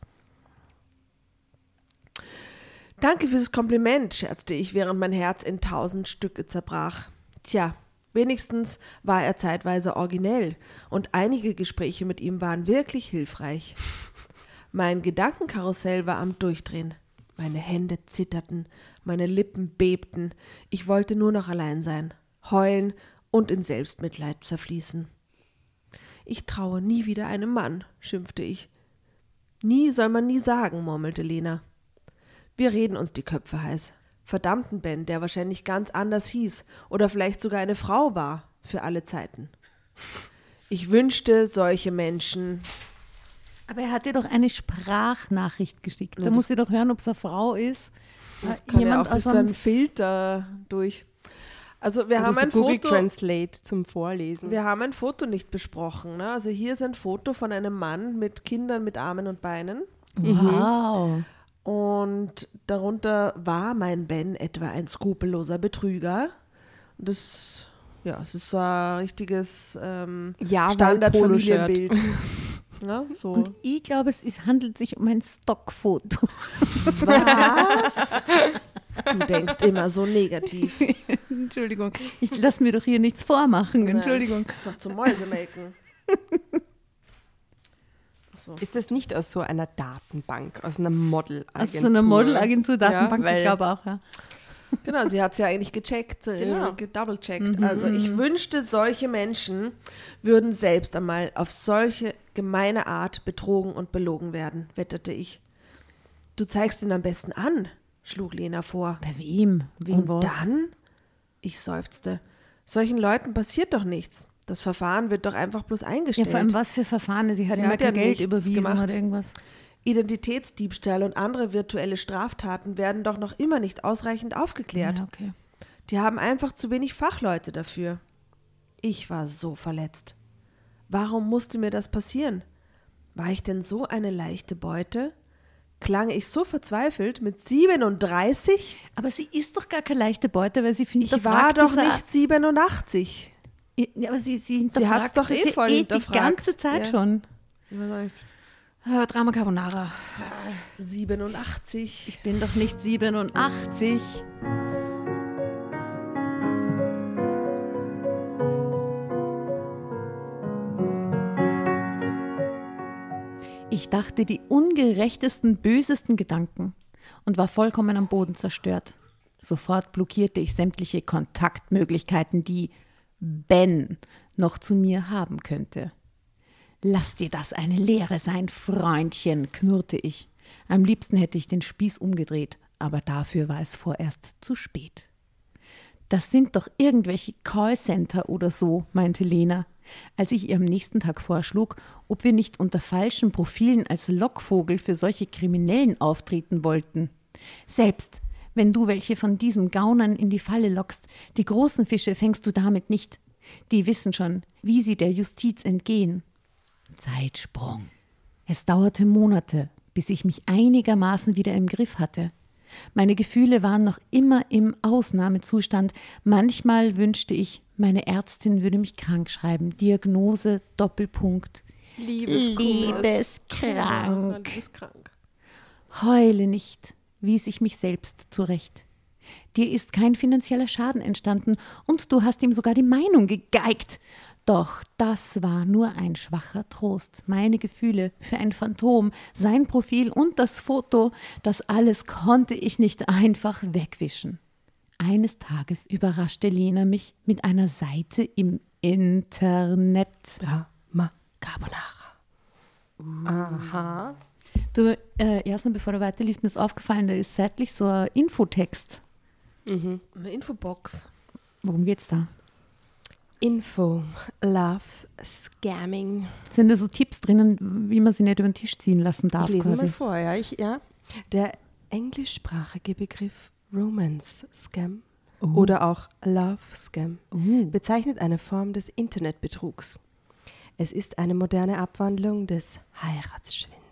Danke fürs Kompliment, scherzte ich, während mein Herz in tausend Stücke zerbrach. Tja, wenigstens war er zeitweise originell und einige Gespräche mit ihm waren wirklich hilfreich. Mein Gedankenkarussell war am Durchdrehen. Meine Hände zitterten, meine Lippen bebten. Ich wollte nur noch allein sein, heulen und in Selbstmitleid zerfließen. Ich traue nie wieder einem Mann, schimpfte ich. Nie soll man nie sagen, murmelte Lena. Wir reden uns die Köpfe heiß. Verdammten Ben, der wahrscheinlich ganz anders hieß oder vielleicht sogar eine Frau war, für alle Zeiten. Ich wünschte, solche Menschen. Aber er hat dir doch eine Sprachnachricht geschickt. Ja, da das- muss sie doch hören, ob es eine Frau ist. Das Äh, kann ja jemand auch durch so einen Filter durch. Also wir Oder haben so ein Google Foto. Translate zum Vorlesen. Wir haben ein Foto nicht besprochen. Ne? Also hier ist ein Foto von einem Mann mit Kindern mit Armen und Beinen. Wow. Und darunter war mein Ben etwa ein skrupelloser Betrüger. Und das, ja, es ist so ein richtiges ähm, Ja, Standardfamilienbild. ja, *laughs* so. Und ich glaube, es ist, handelt sich um ein Stockfoto. *laughs* Was? Du denkst immer so negativ. *laughs* Entschuldigung, ich lasse mir doch hier nichts vormachen. Entschuldigung. Das ist doch zum Mäusemelken. So. Ist das nicht aus so einer Datenbank, aus einer Modelagentur? Aus so einer Modelagentur-Datenbank, Ja, ich glaube auch, ja. Genau, sie hat es ja eigentlich gecheckt, Genau. äh, gedoublecheckt. Also ich wünschte, solche Menschen würden selbst einmal auf solche gemeine Art betrogen und belogen werden, wetterte ich. Du zeigst ihn am besten an, schlug Lena vor. Bei wem? Wem Und was? dann? Ich seufzte. Solchen Leuten passiert doch nichts. Das Verfahren wird doch einfach bloß Ja, eingestellt. vor allem was für Verfahren? Sie hat Sie immer hat ja Geld überwiesen gemacht. oder irgendwas. Identitätsdiebstahl und andere virtuelle Straftaten werden doch noch immer nicht ausreichend aufgeklärt. Ja, okay. Die haben einfach zu wenig Fachleute dafür. Ich war so verletzt. Warum musste mir das passieren? War ich denn so eine leichte Beute? Klang ich so verzweifelt mit 37? Aber sie ist doch gar keine leichte Beute, weil sie findet, Ich war doch nicht 87. Ja, aber sie, sie, sie hat es doch eh voll eh Die ganze Zeit ja. schon. Überleicht. Ah, äh, Drama Carbonara. 87. Ich bin doch nicht 87. Ich dachte die ungerechtesten, bösesten Gedanken und war vollkommen am Boden zerstört. Sofort blockierte ich sämtliche Kontaktmöglichkeiten, die, Ben noch zu mir haben könnte. Lass dir das eine Lehre sein, Freundchen, knurrte ich. Am liebsten hätte ich den Spieß umgedreht, aber dafür war es vorerst zu spät. Das sind doch irgendwelche Callcenter oder so, meinte Lena, als ich ihr am nächsten Tag vorschlug, ob wir nicht unter falschen Profilen als Lockvogel für solche Kriminellen auftreten wollten. Selbst wenn du welche von diesen Gaunern in die Falle lockst, die großen Fische fängst du damit nicht. Die wissen schon, wie sie der Justiz entgehen. Zeitsprung. Es dauerte Monate, bis ich mich einigermaßen wieder im Griff hatte. Meine Gefühle waren noch immer im Ausnahmezustand. Manchmal wünschte ich, meine Ärztin würde mich krank schreiben. Diagnose Doppelpunkt. Liebeskrank. Liebeskrank. Heule nicht, wies ich mich selbst zurecht. Dir ist kein finanzieller Schaden entstanden und du hast ihm sogar die Meinung gegeigt. Doch das war nur ein schwacher Trost. Meine Gefühle für ein Phantom, sein Profil und das Foto, das alles konnte ich nicht einfach wegwischen. Eines Tages überraschte Lena mich mit einer Seite im Internet. Drama Carbonara. Aha. Du, äh, erstmal bevor du weiterliest, mir ist aufgefallen, da ist seitlich so ein Infotext. Eine Infobox. Worum geht's da? Info, Love, Scamming. Sind da so Tipps drinnen, wie man sie nicht über den Tisch ziehen lassen darf? ich lese quasi? mal vor, ja, ich, ja. Der englischsprachige Begriff Romance Scam oder auch Love Scam Uh. bezeichnet eine Form des Internetbetrugs. Es ist eine moderne Abwandlung des Heiratsschwindels.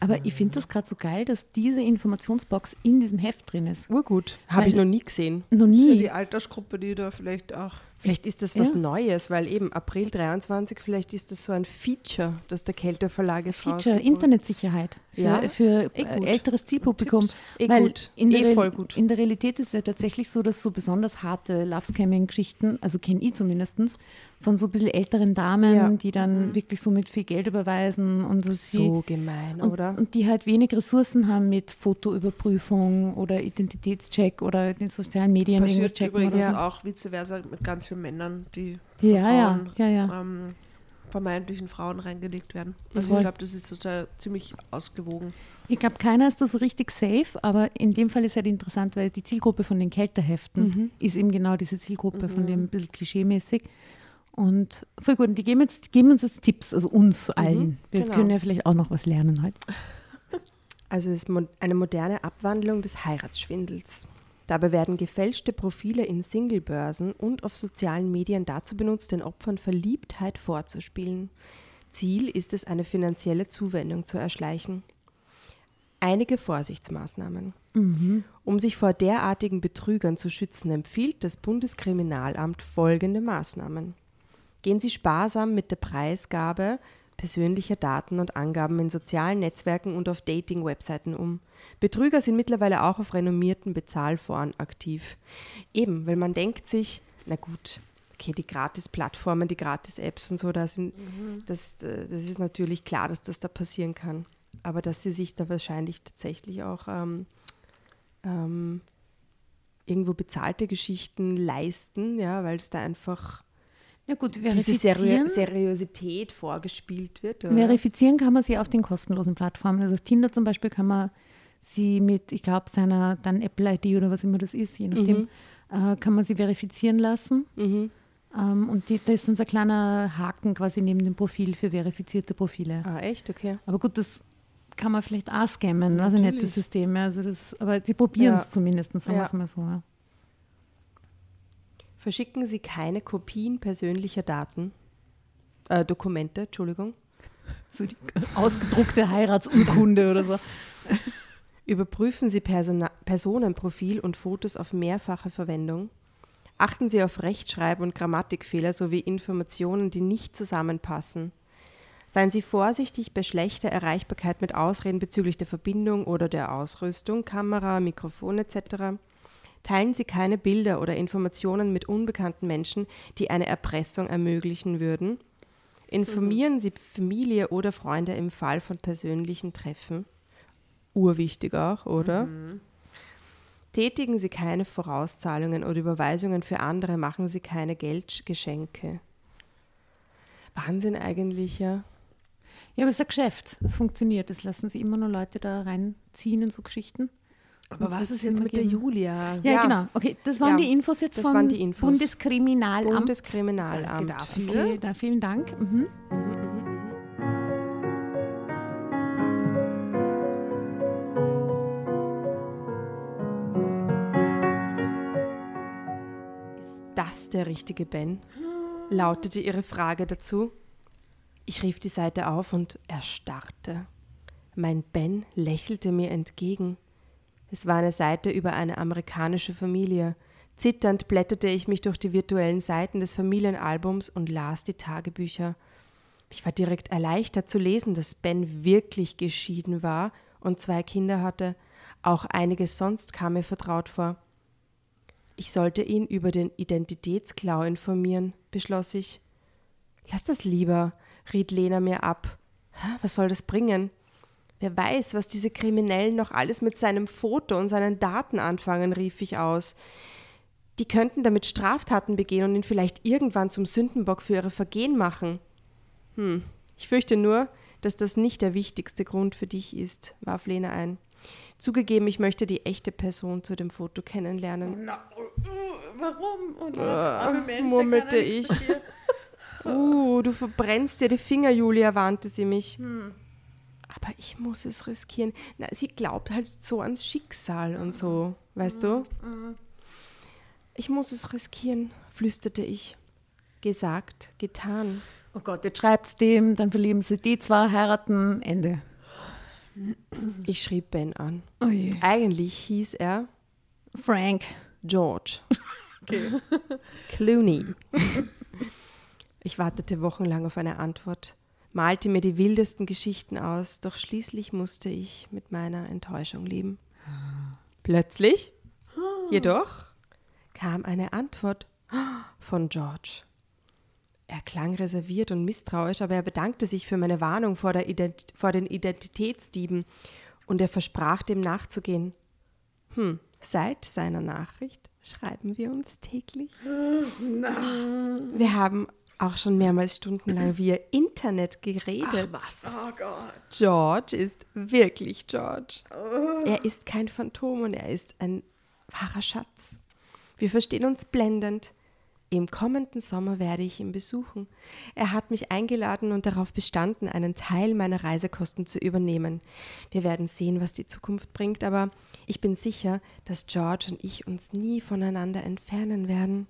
Aber ich finde das gerade so geil, dass diese Informationsbox in diesem Heft drin ist. Urgut. Habe ich noch nie gesehen. Noch ist ja nie. die Altersgruppe, die da vielleicht auch. Vielleicht ist das was Ja. Neues, weil eben April 23, vielleicht ist das so ein Feature, das der Kelter Verlag jetzt Feature, Internetsicherheit für, Ja, für eh äh, gut. älteres Zielpublikum. Eh Weil gut. In der, Eh voll gut. in der Realität ist es ja tatsächlich so, dass so besonders harte Love-Scamming-Geschichten, also kenne ich zumindest, von so ein bisschen älteren Damen, Ja. die dann wirklich so mit viel Geld überweisen und was So gemein, und, oder? und die halt wenig Ressourcen haben mit Fotoüberprüfung oder Identitätscheck oder den sozialen Medien Passiert checken übrigens oder so. auch vice versa mit ganz vielen Männern, die Ja, von ja, Frauen, ja, ja. Ähm, vermeintlichen Frauen reingelegt werden. Also Voll. ich glaube, das ist total ziemlich ausgewogen. Ich glaube, keiner ist da so richtig safe, aber in dem Fall ist halt interessant, weil die Zielgruppe von den Kälterheften Mhm. ist eben genau diese Zielgruppe von dem ein bisschen klischeemäßig. Und voll gut, und die geben, jetzt, geben uns jetzt Tipps, also uns allen. Wir genau. können ja vielleicht auch noch was lernen heute. *laughs* Also es ist eine moderne Abwandlung des Heiratsschwindels. Dabei werden gefälschte Profile in Singlebörsen und auf sozialen Medien dazu benutzt, den Opfern Verliebtheit vorzuspielen. Ziel ist es, eine finanzielle Zuwendung zu erschleichen. Einige Vorsichtsmaßnahmen. Um sich vor derartigen Betrügern zu schützen, empfiehlt das Bundeskriminalamt folgende Maßnahmen. Gehen Sie sparsam mit der Preisgabe persönlicher Daten und Angaben in sozialen Netzwerken und auf Dating-Webseiten um. Betrüger sind mittlerweile auch auf renommierten Bezahlforen aktiv. Eben, weil man denkt sich, na gut, okay, die Gratis-Plattformen, die Gratis-Apps und so, da sind, das, äh, das ist natürlich klar, dass das da passieren kann. Aber dass sie sich da wahrscheinlich tatsächlich auch ähm, ähm, irgendwo bezahlte Geschichten leisten, ja, weil es da einfach Ja gut, diese verifizieren, Seri Seriosität vorgespielt wird. Oder? verifizieren kann man sie auf den kostenlosen Plattformen. Also auf Tinder zum Beispiel kann man sie mit, ich glaube, seiner dann Apple-ID oder was immer das ist, je nachdem, äh, kann man sie verifizieren lassen. Mhm. Ähm, und die, da ist dann so ein kleiner Haken quasi neben dem Profil für verifizierte Profile. Ah, echt? Okay. Aber gut, das kann man vielleicht auch scammen, ich nicht, das System. Also das, aber sie probieren es Ja. zumindest, sagen wir Ja. es mal so. Ja. Verschicken Sie keine Kopien persönlicher Daten, äh, Dokumente, Entschuldigung. So die ausgedruckte Heiratsurkunde oder so. *laughs* Überprüfen Sie Persona Personenprofil und Fotos auf mehrfache Verwendung. Achten Sie auf Rechtschreib- und Grammatikfehler sowie Informationen, die nicht zusammenpassen. Seien Sie vorsichtig bei schlechter Erreichbarkeit mit Ausreden bezüglich der Verbindung oder der Ausrüstung, Kamera, Mikrofon etc. Teilen Sie keine Bilder oder Informationen mit unbekannten Menschen, die eine Erpressung ermöglichen würden. Informieren Sie Familie oder Freunde im Fall von persönlichen Treffen. Urwichtig auch, oder? Tätigen Sie keine Vorauszahlungen oder Überweisungen für andere, machen Sie keine Geldgeschenke. Wahnsinn eigentlich, ja. Ja, aber es ist ein Geschäft. Es funktioniert. Es lassen sich immer nur Leute da reinziehen in so Geschichten. Aber was ist jetzt mit der geben. Julia? Ja, Ja. genau. Okay, das waren Ja, die Infos jetzt das vom waren die Infos. Bundeskriminalamt. Bundeskriminalamt. Dafür. Okay, da vielen Dank. Mhm. das der richtige Ben? lautete ihre Frage dazu. Ich rief die Seite auf und erstarrte. Mein Ben lächelte mir entgegen. Es war eine Seite über eine amerikanische Familie. Zitternd blätterte ich mich durch die virtuellen Seiten des Familienalbums und las die Tagebücher. Ich war direkt erleichtert zu lesen, dass Ben wirklich geschieden war und zwei Kinder hatte. Auch einiges sonst kam mir vertraut vor. Ich sollte ihn über den Identitätsklau informieren, beschloss ich. Lass das lieber, riet Lena mir ab. Was soll das bringen? Wer weiß, was diese Kriminellen noch alles mit seinem Foto und seinen Daten anfangen, rief ich aus. Die könnten damit Straftaten begehen und ihn vielleicht irgendwann zum Sündenbock für ihre Vergehen machen. Hm, ich fürchte nur, dass das nicht der wichtigste Grund für dich ist, warf Lena ein. Zugegeben, ich möchte die echte Person zu dem Foto kennenlernen. Na, uh, warum? Und, Äh, murmelte ich. Uh, du verbrennst dir die Finger, Julia, warnte sie mich. Aber ich muss es riskieren. Na, sie glaubt halt so ans Schicksal und so, weißt du? Ich muss es riskieren, flüsterte ich. Gesagt, getan. Oh Gott, jetzt schreibt's dem, dann verlieben sie die zwei, heiraten, Ende. Ich schrieb Ben an. Oh. Eigentlich hieß er Frank. George. Clooney. Ich wartete wochenlang auf eine Antwort, malte mir die wildesten Geschichten aus, doch schließlich musste ich mit meiner Enttäuschung leben. Plötzlich, jedoch, kam eine Antwort von George. Er klang reserviert und misstrauisch, aber er bedankte sich für meine Warnung vor, Ident vor den Identitätsdieben und er versprach, dem nachzugehen. Hm, seit seiner Nachricht schreiben wir uns täglich. *gasps* Wir haben auch schon mehrmals stundenlang via Internet geredet. was? Oh Gott. George ist wirklich George. Er ist kein Phantom und er ist ein wahrer Schatz. Wir verstehen uns blendend. Im kommenden Sommer werde ich ihn besuchen. Er hat mich eingeladen und darauf bestanden, einen Teil meiner Reisekosten zu übernehmen. Wir werden sehen, was die Zukunft bringt, aber ich bin sicher, dass George und ich uns nie voneinander entfernen werden.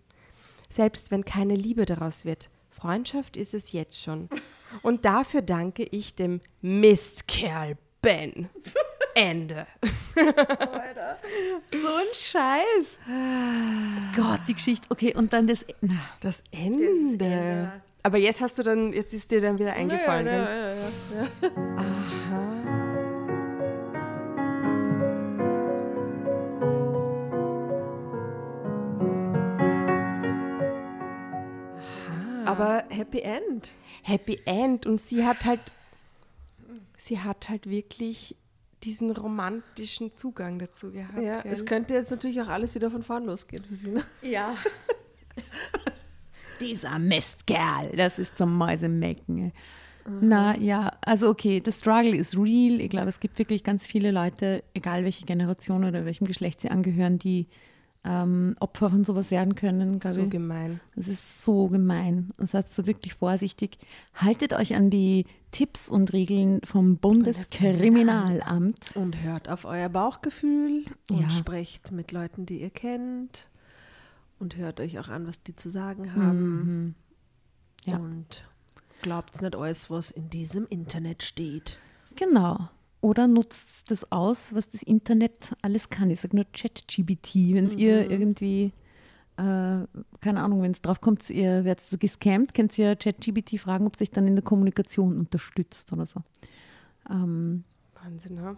Selbst wenn keine Liebe daraus wird. Freundschaft ist es jetzt schon. Und dafür danke ich dem Mistkerl Ben. Ende. So ein Scheiß. Gott, die Geschichte. Okay, und dann das. Na, Das Ende. Aber jetzt hast du dann, jetzt ist dir dann wieder eingefallen. Ja, gell? ja, ja, ja. Aha. Aber Happy End. Happy End. Und sie hat halt, sie hat halt wirklich diesen romantischen Zugang dazu gehabt. Ja, gell? es könnte jetzt natürlich auch alles wieder von vorn losgehen für sie. Ne? ja. *laughs* Dieser Mistkerl, das ist zum Mäusemelken. ey. Na ja, also okay, das Struggle ist real. Ich glaube, es gibt wirklich ganz viele Leute, egal welche Generation oder welchem Geschlecht sie angehören, die ähm, Opfer von sowas werden können. glaube so gemein. Das ist so gemein. Das heißt so wirklich vorsichtig. Haltet euch an die Tipps und Regeln vom Bundeskriminalamt. Und hört auf euer Bauchgefühl und Ja. sprecht mit Leuten, die ihr kennt. Und hört euch auch an, was die zu sagen haben. Ja. Und glaubt nicht alles, was in diesem Internet steht. Genau. Oder nutzt das aus, was das Internet alles kann. Ich sage nur ChatGBT, wenn ihr irgendwie, äh, keine Ahnung, wenn es drauf kommt, ihr werdet gescammt, könnt ihr ChatGBT fragen, ob sich dann in der Kommunikation unterstützt oder so. Ähm, Wahnsinn, ha?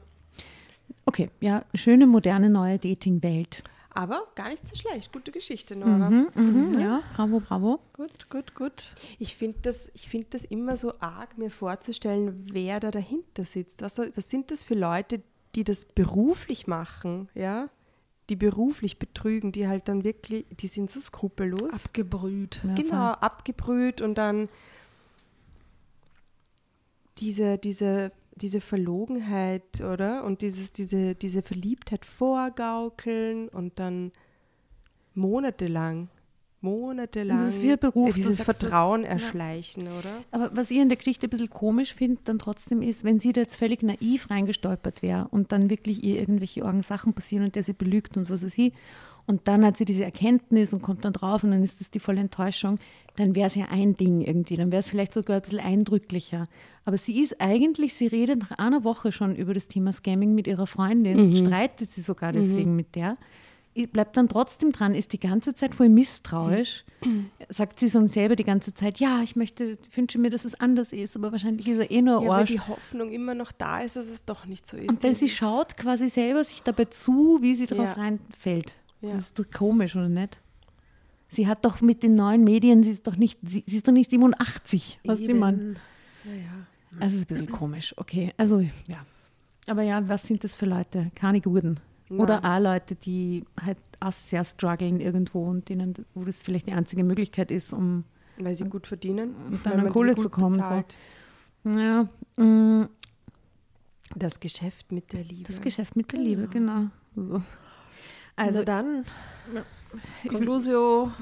okay, ja, schöne, moderne, neue Dating-Welt. Aber gar nicht so schlecht. Gute Geschichte, Nora. Mhm, mhm, ja, bravo, bravo. Gut, gut, gut. Ich finde das, ich find das immer so arg, mir vorzustellen, wer da dahinter sitzt. Was, was sind das für Leute, die das beruflich machen, ja? Die beruflich betrügen, die halt dann wirklich, die sind so skrupellos. Abgebrüht. Ja, genau, voll. abgebrüht und dann diese, diese, diese Verlogenheit, oder? Und dieses, diese, diese Verliebtheit vorgaukeln und dann monatelang, monatelang Das ist wie Beruf, äh, dieses sagst das. Vertrauen Ja. erschleichen, oder? Aber was ich in der Geschichte ein bisschen komisch finde, dann trotzdem ist, wenn sie da jetzt völlig naiv reingestolpert wäre und dann wirklich ihr irgendwelche Sachen passieren und der sie belügt und was weiß ich, und dann hat sie diese Erkenntnis und kommt dann drauf und dann ist das die volle Enttäuschung, dann wäre es ja ein Ding irgendwie, dann wäre es vielleicht sogar ein bisschen eindrücklicher. Aber sie ist eigentlich, sie redet nach einer Woche schon über das Thema Scamming mit ihrer Freundin, streitet sie sogar deswegen mit der, bleibt dann trotzdem dran, ist die ganze Zeit voll misstrauisch, sagt sie so selber die ganze Zeit, ja, ich möchte, wünsche mir, dass es anders ist, aber wahrscheinlich ist er eh nur Ja, weil Arsch. die Hoffnung immer noch da ist, dass es doch nicht so ist. Und dann sie schaut quasi selber sich dabei zu, wie sie darauf Ja. reinfällt. Ja. Das ist doch komisch, oder nicht? Sie hat doch mit den neuen Medien, sie ist doch nicht, sie, sie ist doch nicht 87, was die man. Eben. Naja. Also es ist ein bisschen komisch, okay. Also ja. Aber ja, was sind das für Leute? Keine guten. Oder auch Leute, die halt auch sehr strugglen irgendwo und denen, wo das vielleicht die einzige Möglichkeit ist, um Weil sie gut verdienen. Und dann an Kohle zu kommen, so. ja, mh, Das Geschäft mit der Liebe. das Geschäft mit der Liebe, genau. So. Also Also dann, Conclusio,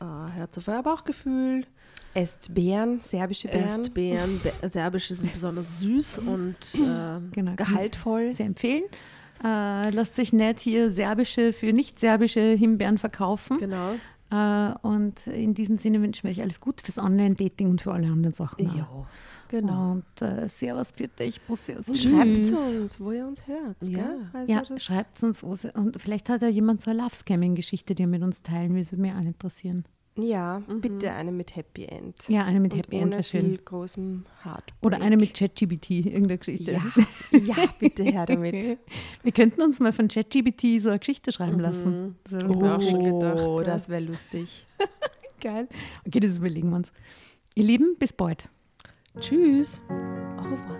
äh, Herz auf euer Bauchgefühl, Esst Beeren, serbische Beeren. esst Beeren, Be Serbisch ist *laughs* besonders süß und äh, Genau, gehaltvoll. Sehr empfehlen. Äh, lasst sich nicht hier serbische für nicht serbische Himbeeren verkaufen. Genau. Äh, und in diesem Sinne wünschen wir euch alles Gute fürs Online-Dating und für alle anderen Sachen. Jo, genau. Und äh, Servus für dich, Bussi aus Schreibt uns, wo ihr uns hört. Ja. Also Ja, schreibt uns. wo sie- Und vielleicht hat ja jemand so eine Love-Scamming-Geschichte, die er mit uns teilen will. Das würde mich auch interessieren. Ja, bitte eine mit Happy End. Ja, eine mit Und Happy End wäre schön. viel großem Heartbreak. Oder eine mit ChatGBT, irgendeine Geschichte. Ja, *laughs* ja, bitte her damit. *laughs* Wir könnten uns mal von ChatGBT so eine Geschichte schreiben lassen. Das wäre doch Oh. auch schon gedacht, Oh, das wäre lustig. *laughs* geil. Okay, das überlegen wir uns. Ihr Lieben, bis bald. Tschüss. Au revoir.